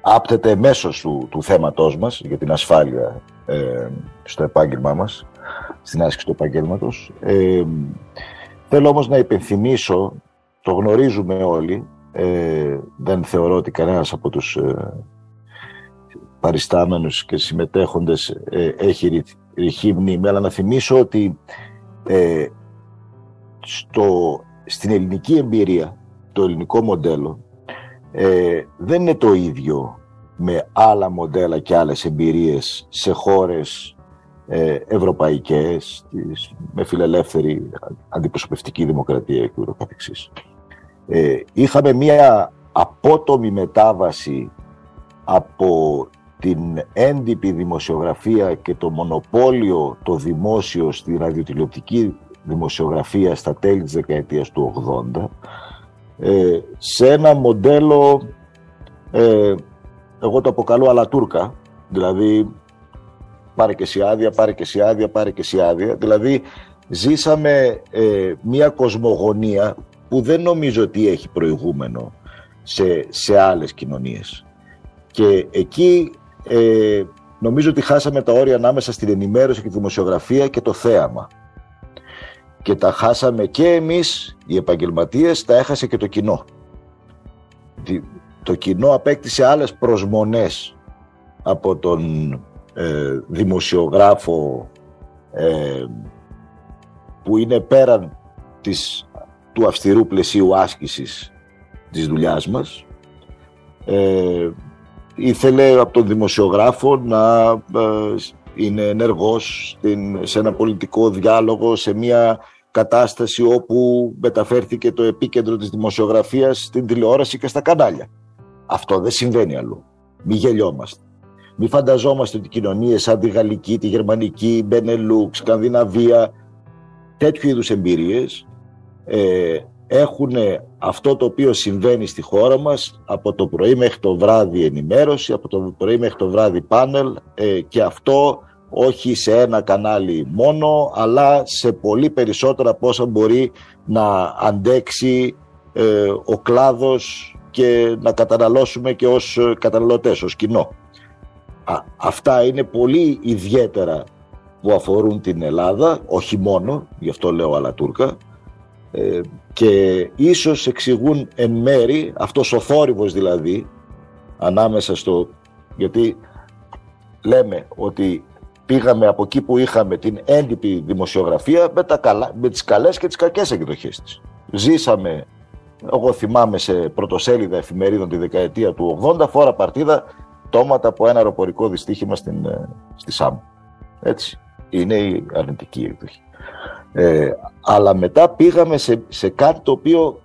άπτεται μέσω του, του θέματός μας για την ασφάλεια ε, στο επάγγελμά μας, στην άσκηση του επαγγέλματος. Ε, θέλω όμως να υπενθυμίσω, το γνωρίζουμε όλοι, ε, δεν θεωρώ ότι κανένας από τους ε, παριστάμενους και συμμετέχοντες ε, έχει ρηχή μνήμη, αλλά να θυμίσω ότι ε, στο, στην ελληνική εμπειρία, το ελληνικό μοντέλο, ε, δεν είναι το ίδιο με άλλα μοντέλα και άλλες εμπειρίες σε χώρες ε, ευρωπαϊκές, με φιλελεύθερη αντιπροσωπευτική δημοκρατία και ούτω ε, είχαμε μία απότομη μετάβαση από την έντυπη δημοσιογραφία και το μονοπόλιο το δημόσιο στη ραδιοτηλεοπτική δημοσιογραφία στα τέλη της δεκαετίας του 80 ε, σε ένα μοντέλο ε, εγώ το αποκαλώ αλατούρκα δηλαδή πάρε και εσύ άδεια, πάρε και εσύ άδεια, πάρε και εσύ άδεια δηλαδή ζήσαμε ε, μια κοσμογονία που δεν νομίζω ότι έχει προηγούμενο σε, σε άλλες κοινωνίες. Και εκεί ε, νομίζω ότι χάσαμε τα όρια ανάμεσα στην ενημέρωση και τη δημοσιογραφία και το θέαμα. Και τα χάσαμε και εμείς οι επαγγελματίες, τα έχασε και το κοινό. Το κοινό απέκτησε άλλες προσμονές από τον ε, δημοσιογράφο ε, που είναι πέραν της, του αυστηρού πλαισίου άσκησης της δουλειάς μας ε, ήθελε από τον δημοσιογράφο να ε, είναι ενεργός σε ένα πολιτικό διάλογο, σε μια κατάσταση όπου μεταφέρθηκε το επίκεντρο της δημοσιογραφίας στην τηλεόραση και στα κανάλια. Αυτό δεν συμβαίνει αλλού. Μη γελιόμαστε. Μη φανταζόμαστε ότι κοινωνίες σαν τη Γαλλική, τη Γερμανική, η Μπενελούκ, Σκανδιναβία, τέτοιου είδους εμπειρίες ε, έχουν αυτό το οποίο συμβαίνει στη χώρα μας από το πρωί μέχρι το βράδυ ενημέρωση, από το πρωί μέχρι το βράδυ πάνελ ε, και αυτό όχι σε ένα κανάλι μόνο αλλά σε πολύ περισσότερα πόσα μπορεί να αντέξει ε, ο κλάδος και να καταναλώσουμε και ως καταναλωτές, ως κοινό. αυτά είναι πολύ ιδιαίτερα που αφορούν την Ελλάδα, όχι μόνο, γι' αυτό λέω αλλά Τούρκα, ε, και ίσως εξηγούν εν μέρη αυτός ο θόρυβος δηλαδή ανάμεσα στο... γιατί λέμε ότι πήγαμε από εκεί που είχαμε την έντυπη δημοσιογραφία με, τα καλά, με τις καλές και τις κακές εκδοχές της. Ζήσαμε, εγώ θυμάμαι σε πρωτοσέλιδα εφημερίδων τη δεκαετία του 80 φορά παρτίδα τόματα από ένα αεροπορικό δυστύχημα στην, ε, στη ΣΑΜ. Έτσι. Είναι η αρνητική εκδοχή. Ε, αλλά μετά πήγαμε σε, σε κάτι το οποίο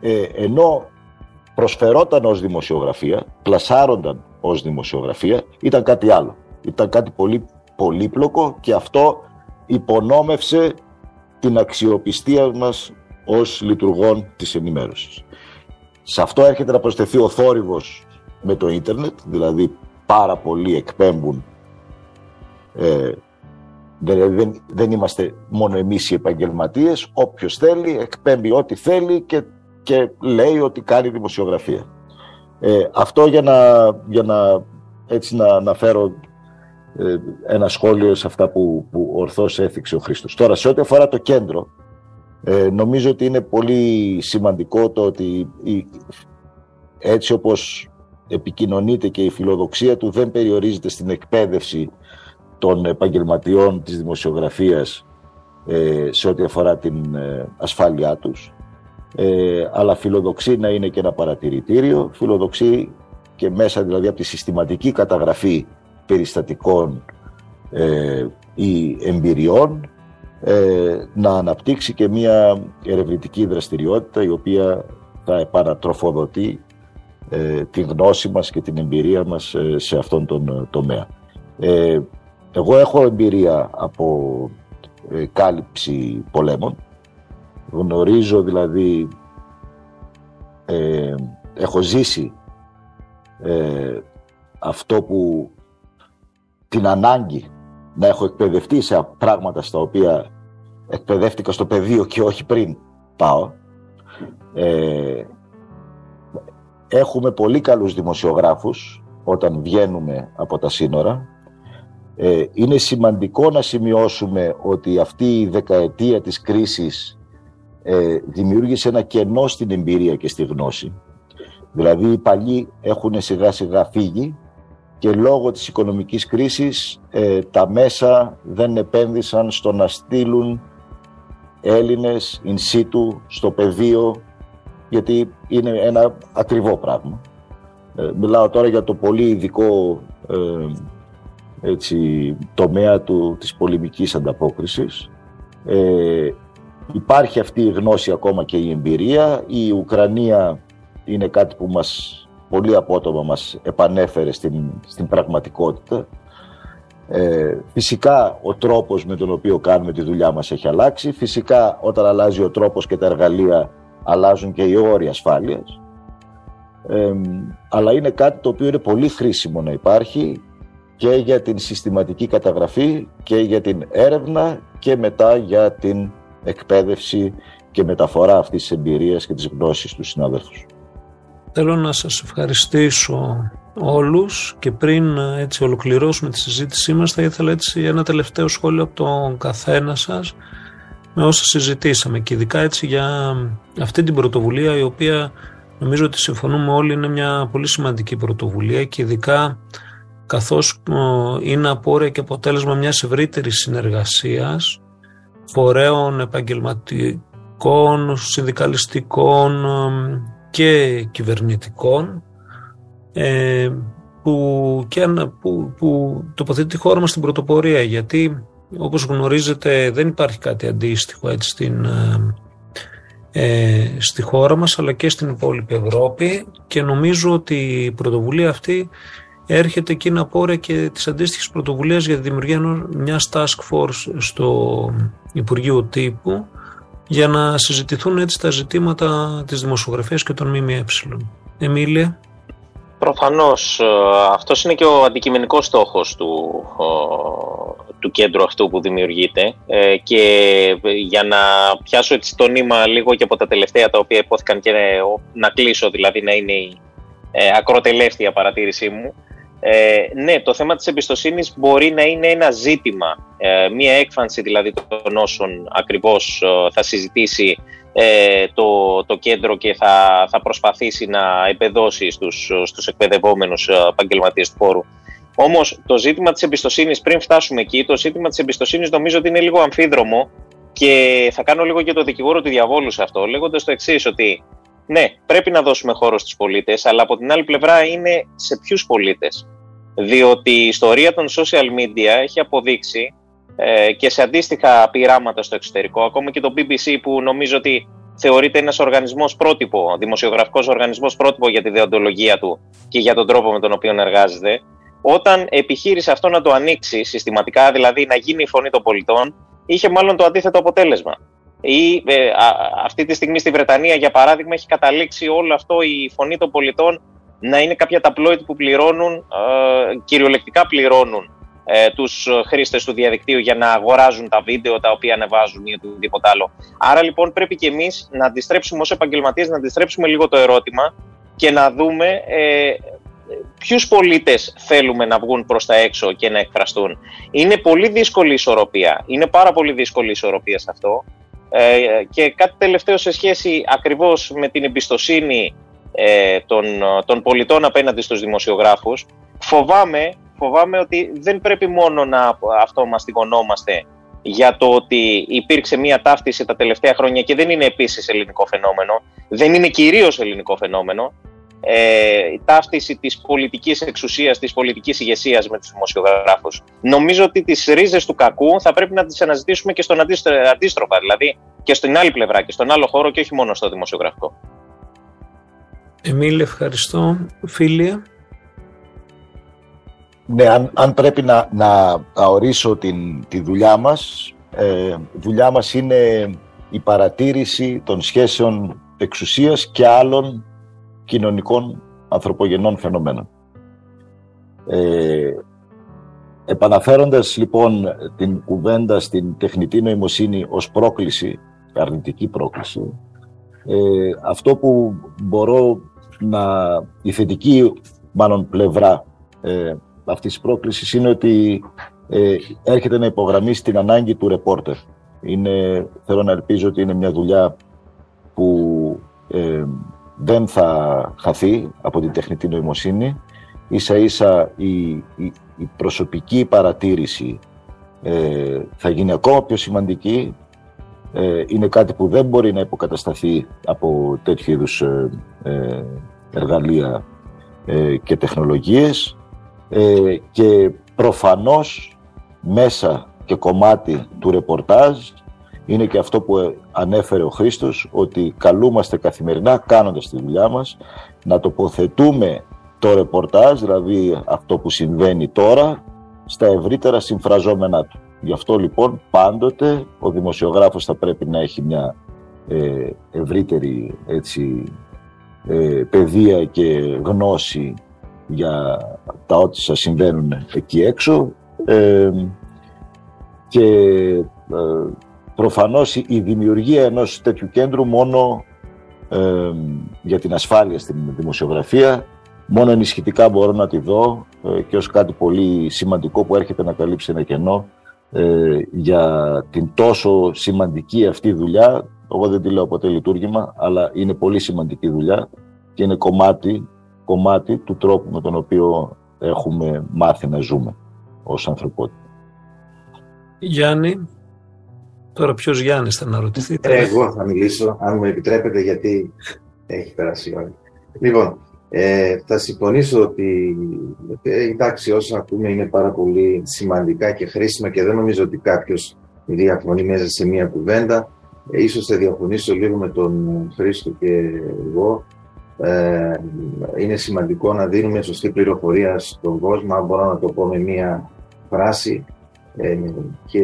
ε, ενώ προσφερόταν ως δημοσιογραφία, πλασάρονταν ως δημοσιογραφία, ήταν κάτι άλλο. Ήταν κάτι πολύ πολύπλοκο και αυτό υπονόμευσε την αξιοπιστία μας ως λειτουργών της ενημέρωσης. Σε αυτό έρχεται να προσθεθεί ο θόρυβος με το ίντερνετ, δηλαδή πάρα πολλοί εκπέμπουν ε, δεν, δεν, δεν είμαστε μόνο εμείς οι επαγγελματίες, όποιος θέλει εκπέμπει ό,τι θέλει και, και λέει ότι κάνει δημοσιογραφία. Ε, αυτό για να, για να, έτσι να αναφέρω ε, ένα σχόλιο σε αυτά που, που ορθώς έθιξε ο Χρήστος. Τώρα, σε ό,τι αφορά το κέντρο, ε, νομίζω ότι είναι πολύ σημαντικό το ότι η, έτσι όπως επικοινωνείται και η φιλοδοξία του δεν περιορίζεται στην εκπαίδευση των επαγγελματιών της δημοσιογραφίας ε, σε ό,τι αφορά την ε, ασφάλειά τους ε, αλλά φιλοδοξεί να είναι και ένα παρατηρητήριο φιλοδοξεί και μέσα δηλαδή από τη συστηματική καταγραφή περιστατικών ή εμπειριών να αναπτύξει και μια ερευνητική δραστηριότητα η οποία θα επανατροφοδοτεί τη γνώση μας και την εμπειρία μας σε αυτόν τον τομέα. Εγώ έχω εμπειρία από ε, κάλυψη πολέμων. Γνωρίζω δηλαδή, ε, έχω ζήσει ε, αυτό που την ανάγκη να έχω εκπαιδευτεί σε πράγματα στα οποία εκπαιδεύτηκα στο πεδίο και όχι πριν πάω. Ε, έχουμε πολύ καλούς δημοσιογράφους όταν βγαίνουμε από τα σύνορα ε, είναι σημαντικό να σημειώσουμε ότι αυτή η δεκαετία της κρίσης ε, δημιούργησε ένα κενό στην εμπειρία και στη γνώση. Δηλαδή οι παλιοί έχουν σιγά σιγά φύγει και λόγω της οικονομικής κρίσης ε, τα μέσα δεν επένδυσαν στο να στείλουν Έλληνες in situ στο πεδίο γιατί είναι ένα ακριβό πράγμα. Ε, μιλάω τώρα για το πολύ ειδικό έτσι, τομέα του, της πολεμικής ανταπόκρισης. Ε, υπάρχει αυτή η γνώση ακόμα και η εμπειρία. Η Ουκρανία είναι κάτι που μας πολύ απότομα μας επανέφερε στην, στην πραγματικότητα. Ε, φυσικά ο τρόπος με τον οποίο κάνουμε τη δουλειά μας έχει αλλάξει. Φυσικά όταν αλλάζει ο τρόπος και τα εργαλεία αλλάζουν και οι όροι ασφάλειας. Ε, αλλά είναι κάτι το οποίο είναι πολύ χρήσιμο να υπάρχει και για την συστηματική καταγραφή και για την έρευνα και μετά για την εκπαίδευση και μεταφορά αυτής της εμπειρίας και της γνώσης του συναδέλφους. Θέλω να σας ευχαριστήσω όλους και πριν έτσι ολοκληρώσουμε τη συζήτησή μας θα ήθελα έτσι ένα τελευταίο σχόλιο από τον καθένα σας με όσα συζητήσαμε και ειδικά έτσι για αυτή την πρωτοβουλία η οποία νομίζω ότι συμφωνούμε όλοι είναι μια πολύ σημαντική πρωτοβουλία και ειδικά καθώς είναι απόρρια και αποτέλεσμα μιας ευρύτερης συνεργασίας φορέων επαγγελματικών, συνδικαλιστικών και κυβερνητικών ε, που, και, που, που τοποθετεί τη χώρα μας στην πρωτοπορία γιατί όπως γνωρίζετε δεν υπάρχει κάτι αντίστοιχο έτσι στην, ε, στη χώρα μας αλλά και στην υπόλοιπη Ευρώπη και νομίζω ότι η πρωτοβουλία αυτή έρχεται εκεί να πόρε και τις αντίστοιχες πρωτοβουλίες για τη δημιουργία μιας task force στο Υπουργείο Τύπου για να συζητηθούν έτσι τα ζητήματα της δημοσιογραφίας και των ΜΜΕ. Εμίλια. Προφανώς. Ε, αυτός είναι και ο αντικειμενικός στόχος του, του κέντρου αυτού που δημιουργείται ε, και για να πιάσω έτσι το νήμα λίγο και από τα τελευταία τα οποία υπόθηκαν και να κλείσω δηλαδή να είναι η ε, ακροτελεύτια παρατήρησή μου Ε, ναι, το θέμα της εμπιστοσύνης μπορεί να είναι ένα ζήτημα, ε, μία έκφανση δηλαδή των όσων ακριβώς ε, θα συζητήσει ε, το, το κέντρο και θα, θα προσπαθήσει να επεδώσει στους, στους εκπαιδευόμενους επαγγελματίες του χώρου. Όμως το ζήτημα της εμπιστοσύνης, πριν φτάσουμε εκεί, το ζήτημα της εμπιστοσύνης νομίζω ότι είναι λίγο αμφίδρομο και θα κάνω λίγο και το δικηγόρο του διαβόλου σε αυτό, λέγοντας το εξής ότι ναι, πρέπει να δώσουμε χώρο στους πολίτες, αλλά από την άλλη πλευρά είναι σε ποιους πολίτες. Διότι η ιστορία των social media έχει αποδείξει ε, και σε αντίστοιχα πειράματα στο εξωτερικό, ακόμα και το BBC που νομίζω ότι θεωρείται ένας οργανισμός πρότυπο, δημοσιογραφικός οργανισμός πρότυπο για τη δεοντολογία του και για τον τρόπο με τον οποίο εργάζεται, όταν επιχείρησε αυτό να το ανοίξει συστηματικά, δηλαδή να γίνει η φωνή των πολιτών, είχε μάλλον το αντίθετο αποτέλεσμα. Ή ε, αυτή τη στιγμή στη Βρετανία, για παράδειγμα, έχει καταλήξει όλο αυτό η φωνή των πολιτών να είναι κάποια ταπλόιτ που πληρώνουν, ε, κυριολεκτικά πληρώνουν ε, τους χρήστες του διαδικτύου για να αγοράζουν τα βίντεο τα οποία ανεβάζουν ή οτιδήποτε άλλο. Άρα λοιπόν πρέπει και εμείς να αντιστρέψουμε ως επαγγελματίες, να αντιστρέψουμε λίγο το ερώτημα και να δούμε ε, ποιους πολίτες θέλουμε να βγουν προς τα έξω και να εκφραστούν. Είναι πολύ δύσκολη ισορροπία. Είναι πάρα πολύ δύσκολη ισορροπία σε αυτό. Ε, και κάτι τελευταίο σε σχέση ακριβώς με την εμπιστοσύνη ε, των, των πολιτών απέναντι στους δημοσιογράφους. Φοβάμαι, φοβάμαι ότι δεν πρέπει μόνο να αυτό μαστιγωνόμαστε για το ότι υπήρξε μια ταύτιση τα τελευταία χρόνια και δεν είναι επίσης ελληνικό φαινόμενο, δεν είναι κυρίως ελληνικό φαινόμενο, ε, η ταύτιση της πολιτικής εξουσίας, της πολιτικής ηγεσίας με τους δημοσιογράφους. Νομίζω ότι τις ρίζες του κακού θα πρέπει να τις αναζητήσουμε και στον αντίστροφα, δηλαδή και στην άλλη πλευρά και στον άλλο χώρο και όχι μόνο στο δημοσιογραφικό. Εμίλ, ευχαριστώ. Φίλια. Ναι, αν, αν πρέπει να, να ορίσω την, τη δουλειά μας, ε, δουλειά μας είναι η παρατήρηση των σχέσεων εξουσίας και άλλων κοινωνικών ανθρωπογενών φαινομένων. Ε, επαναφέροντας λοιπόν την κουβέντα στην τεχνητή νοημοσύνη ως πρόκληση, αρνητική πρόκληση, ε, αυτό που μπορώ να, η θετική μάλλον πλευρά ε, αυτής της πρόκλησης είναι ότι ε, έρχεται να υπογραμμίσει την ανάγκη του ρεπόρτερ. Είναι, θέλω να ελπίζω ότι είναι μια δουλειά που ε, δεν θα χαθεί από την τεχνητή νοημοσύνη. Ίσα ίσα η, η, προσωπική παρατήρηση ε, θα γίνει ακόμα πιο σημαντική. Ε, είναι κάτι που δεν μπορεί να υποκατασταθεί από τέτοιου είδους ε, ε εργαλεία ε, και τεχνολογίες και προφανώς μέσα και κομμάτι του ρεπορτάζ είναι και αυτό που ανέφερε ο Χρήστος, ότι καλούμαστε καθημερινά κάνοντας τη δουλειά μας να τοποθετούμε το ρεπορτάζ, δηλαδή αυτό που συμβαίνει τώρα, στα ευρύτερα συμφραζόμενά του. Γι' αυτό λοιπόν πάντοτε ο δημοσιογράφος θα πρέπει να έχει μια ε, ευρύτερη έτσι, ε, παιδεία και γνώση για τα ό,τι σας συμβαίνουν εκεί έξω ε, και ε, Προφανώς η δημιουργία ενός τέτοιου κέντρου μόνο ε, για την ασφάλεια στην δημοσιογραφία μόνο ενισχυτικά μπορώ να τη δω ε, και ως κάτι πολύ σημαντικό που έρχεται να καλύψει ένα κενό ε, για την τόσο σημαντική αυτή δουλειά. Εγώ δεν τη λέω ποτέ λειτουργήμα, αλλά είναι πολύ σημαντική δουλειά και είναι κομμάτι, κομμάτι του τρόπου με τον οποίο έχουμε μάθει να ζούμε ως ανθρωπότητα. Γιάννη, Τώρα ποιος Γιάννης θα να ρωτηθείτε. Ε, εγώ θα μιλήσω, αν μου επιτρέπετε, γιατί έχει περάσει η ώρα. Λοιπόν, ε, θα συμφωνήσω ότι ε, εντάξει, όσα ακούμε είναι πάρα πολύ σημαντικά και χρήσιμα και δεν νομίζω ότι κάποιος διαφωνεί μέσα σε μία κουβέντα. Ε, ίσως θα διαφωνήσω λίγο με τον Χρήστο και εγώ. Ε, είναι σημαντικό να δίνουμε σωστή πληροφορία στον κόσμο, αν μπορώ να το πω με μία φράση. Ε, και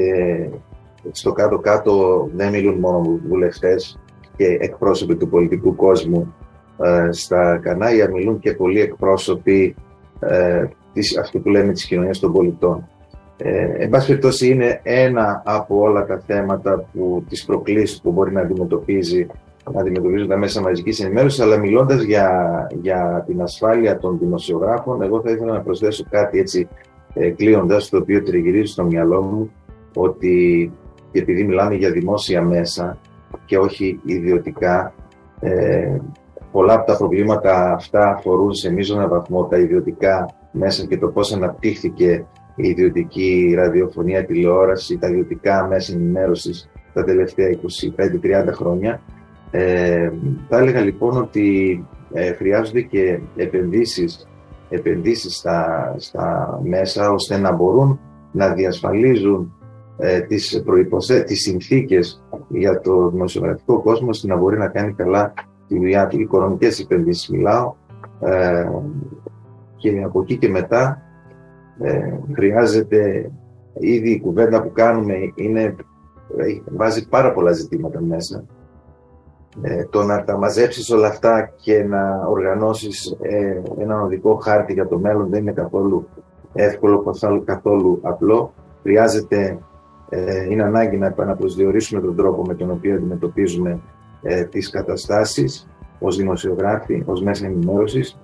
στο κάτω-κάτω δεν μιλούν μόνο βουλευτές και εκπρόσωποι του πολιτικού κόσμου ε, στα κανάλια, μιλούν και πολλοί εκπρόσωποι ε, της, αυτού που λέμε της κοινωνίας των πολιτών. Ε, εν πάση περιπτώσει είναι ένα από όλα τα θέματα που τις προκλήσεις που μπορεί να αντιμετωπίζει αντιμετωπίζουν τα μέσα μαζικής ενημέρωσης, αλλά μιλώντας για, για την ασφάλεια των δημοσιογράφων, εγώ θα ήθελα να προσθέσω κάτι έτσι ε, κλείοντας, το οποίο τριγυρίζει στο μυαλό μου, ότι επειδή μιλάμε για δημόσια μέσα και όχι ιδιωτικά, ε, πολλά από τα προβλήματα αυτά αφορούν σε μείζωνα βαθμό τα ιδιωτικά μέσα και το πώς αναπτύχθηκε η ιδιωτική ραδιοφωνία, τηλεόραση, τα ιδιωτικά μέσα ενημέρωσης τα τελευταία 25-30 χρόνια. Ε, θα έλεγα λοιπόν ότι ε, χρειάζονται και επενδύσεις, επενδύσεις στα, στα μέσα ώστε να μπορούν να διασφαλίζουν ε, τις, προϋποθέ, τις συνθήκες για το δημοσιογραφικό κόσμο ώστε να μπορεί να κάνει καλά τη δουλειά του. Οικονομικές επενδύσεις μιλάω ε, και από εκεί και μετά ε, χρειάζεται ήδη η κουβέντα που κάνουμε είναι, βάζει πάρα πολλά ζητήματα μέσα. Ε, το να τα μαζέψεις όλα αυτά και να οργανώσεις ε, έναν οδικό χάρτη για το μέλλον δεν είναι καθόλου εύκολο, καθόλου απλό. Χρειάζεται, ε, είναι ανάγκη να επαναπροσδιορίσουμε τον τρόπο με τον οποίο αντιμετωπίζουμε ε, τις καταστάσεις ως δημοσιογράφοι, ως μέσα ενημέρωσης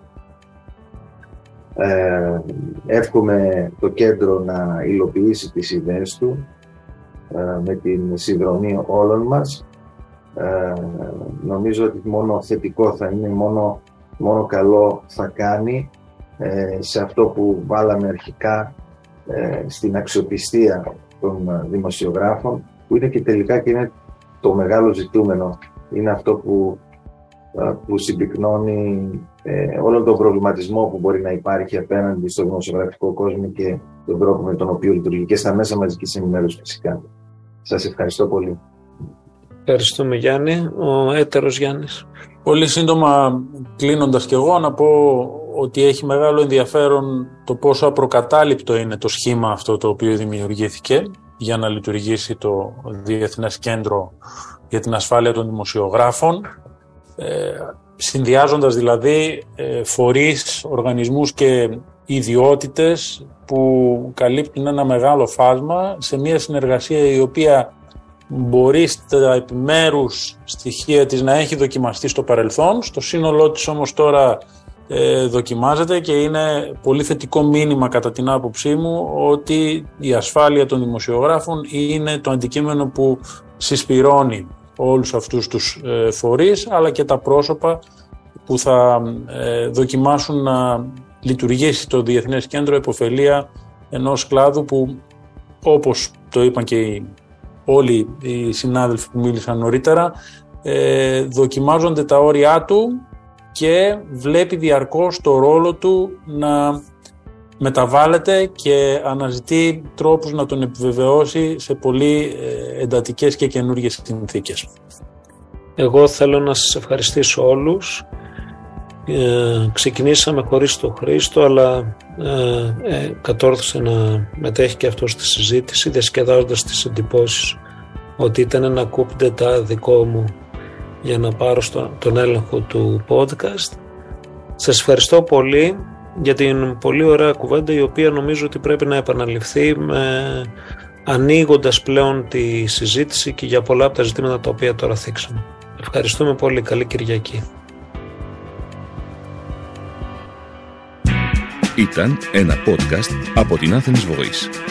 ε, εύχομαι το κέντρο να υλοποιήσει τις ιδέες του ε, με την συνδρομή όλων μας. Ε, νομίζω ότι μόνο θετικό θα είναι, μόνο, μόνο καλό θα κάνει ε, σε αυτό που βάλαμε αρχικά στην αξιοπιστία των δημοσιογράφων που είναι και τελικά και είναι το μεγάλο ζητούμενο. Είναι αυτό που που συμπυκνώνει ε, όλο τον προβληματισμό που μπορεί να υπάρχει απέναντι στο δημοσιογραφικό κόσμο και τον τρόπο με τον οποίο λειτουργεί και στα μέσα μαζικής ενημέρωσης φυσικά. Σας ευχαριστώ πολύ. Ευχαριστούμε Γιάννη. Ο έτερος Γιάννης. Πολύ σύντομα κλείνοντας και εγώ να πω ότι έχει μεγάλο ενδιαφέρον το πόσο απροκατάληπτο είναι το σχήμα αυτό το οποίο δημιουργήθηκε για να λειτουργήσει το Διεθνές Κέντρο για την Ασφάλεια των Δημοσιογράφων ε, συνδυάζοντας δηλαδή ε, φορείς, οργανισμούς και ιδιότητες που καλύπτουν ένα μεγάλο φάσμα σε μια συνεργασία η οποία μπορεί στα επιμέρους στοιχεία της να έχει δοκιμαστεί στο παρελθόν, στο σύνολό της όμως τώρα ε, δοκιμάζεται και είναι πολύ θετικό μήνυμα κατά την άποψή μου ότι η ασφάλεια των δημοσιογράφων είναι το αντικείμενο που συσπηρώνει όλους αυτούς τους ε, φορείς αλλά και τα πρόσωπα που θα ε, δοκιμάσουν να λειτουργήσει το Διεθνές Κέντρο Εποφελία ενός κλάδου που όπως το είπαν και όλοι οι συνάδελφοι που μίλησαν νωρίτερα ε, δοκιμάζονται τα όρια του και βλέπει διαρκώς το ρόλο του να μεταβάλλεται και αναζητεί τρόπους να τον επιβεβαιώσει σε πολύ ε, εντατικές και καινούργιες συνθήκες. Εγώ θέλω να σας ευχαριστήσω όλους. Ε, ξεκινήσαμε χωρίς τον Χρήστο, αλλά ε, ε, κατόρθωσε να μετέχει και αυτός στη συζήτηση, διασκεδάζοντας τις εντυπώσεις ότι ήταν ένα τα δικό μου για να πάρω στο, τον έλεγχο του podcast. Σας ευχαριστώ πολύ για την πολύ ωραία κουβέντα η οποία νομίζω ότι πρέπει να επαναληφθεί με, ανοίγοντας πλέον τη συζήτηση και για πολλά από τα ζητήματα τα οποία τώρα θίξαμε. Ευχαριστούμε πολύ. Καλή Κυριακή. Ήταν ένα podcast από την Athens Voice.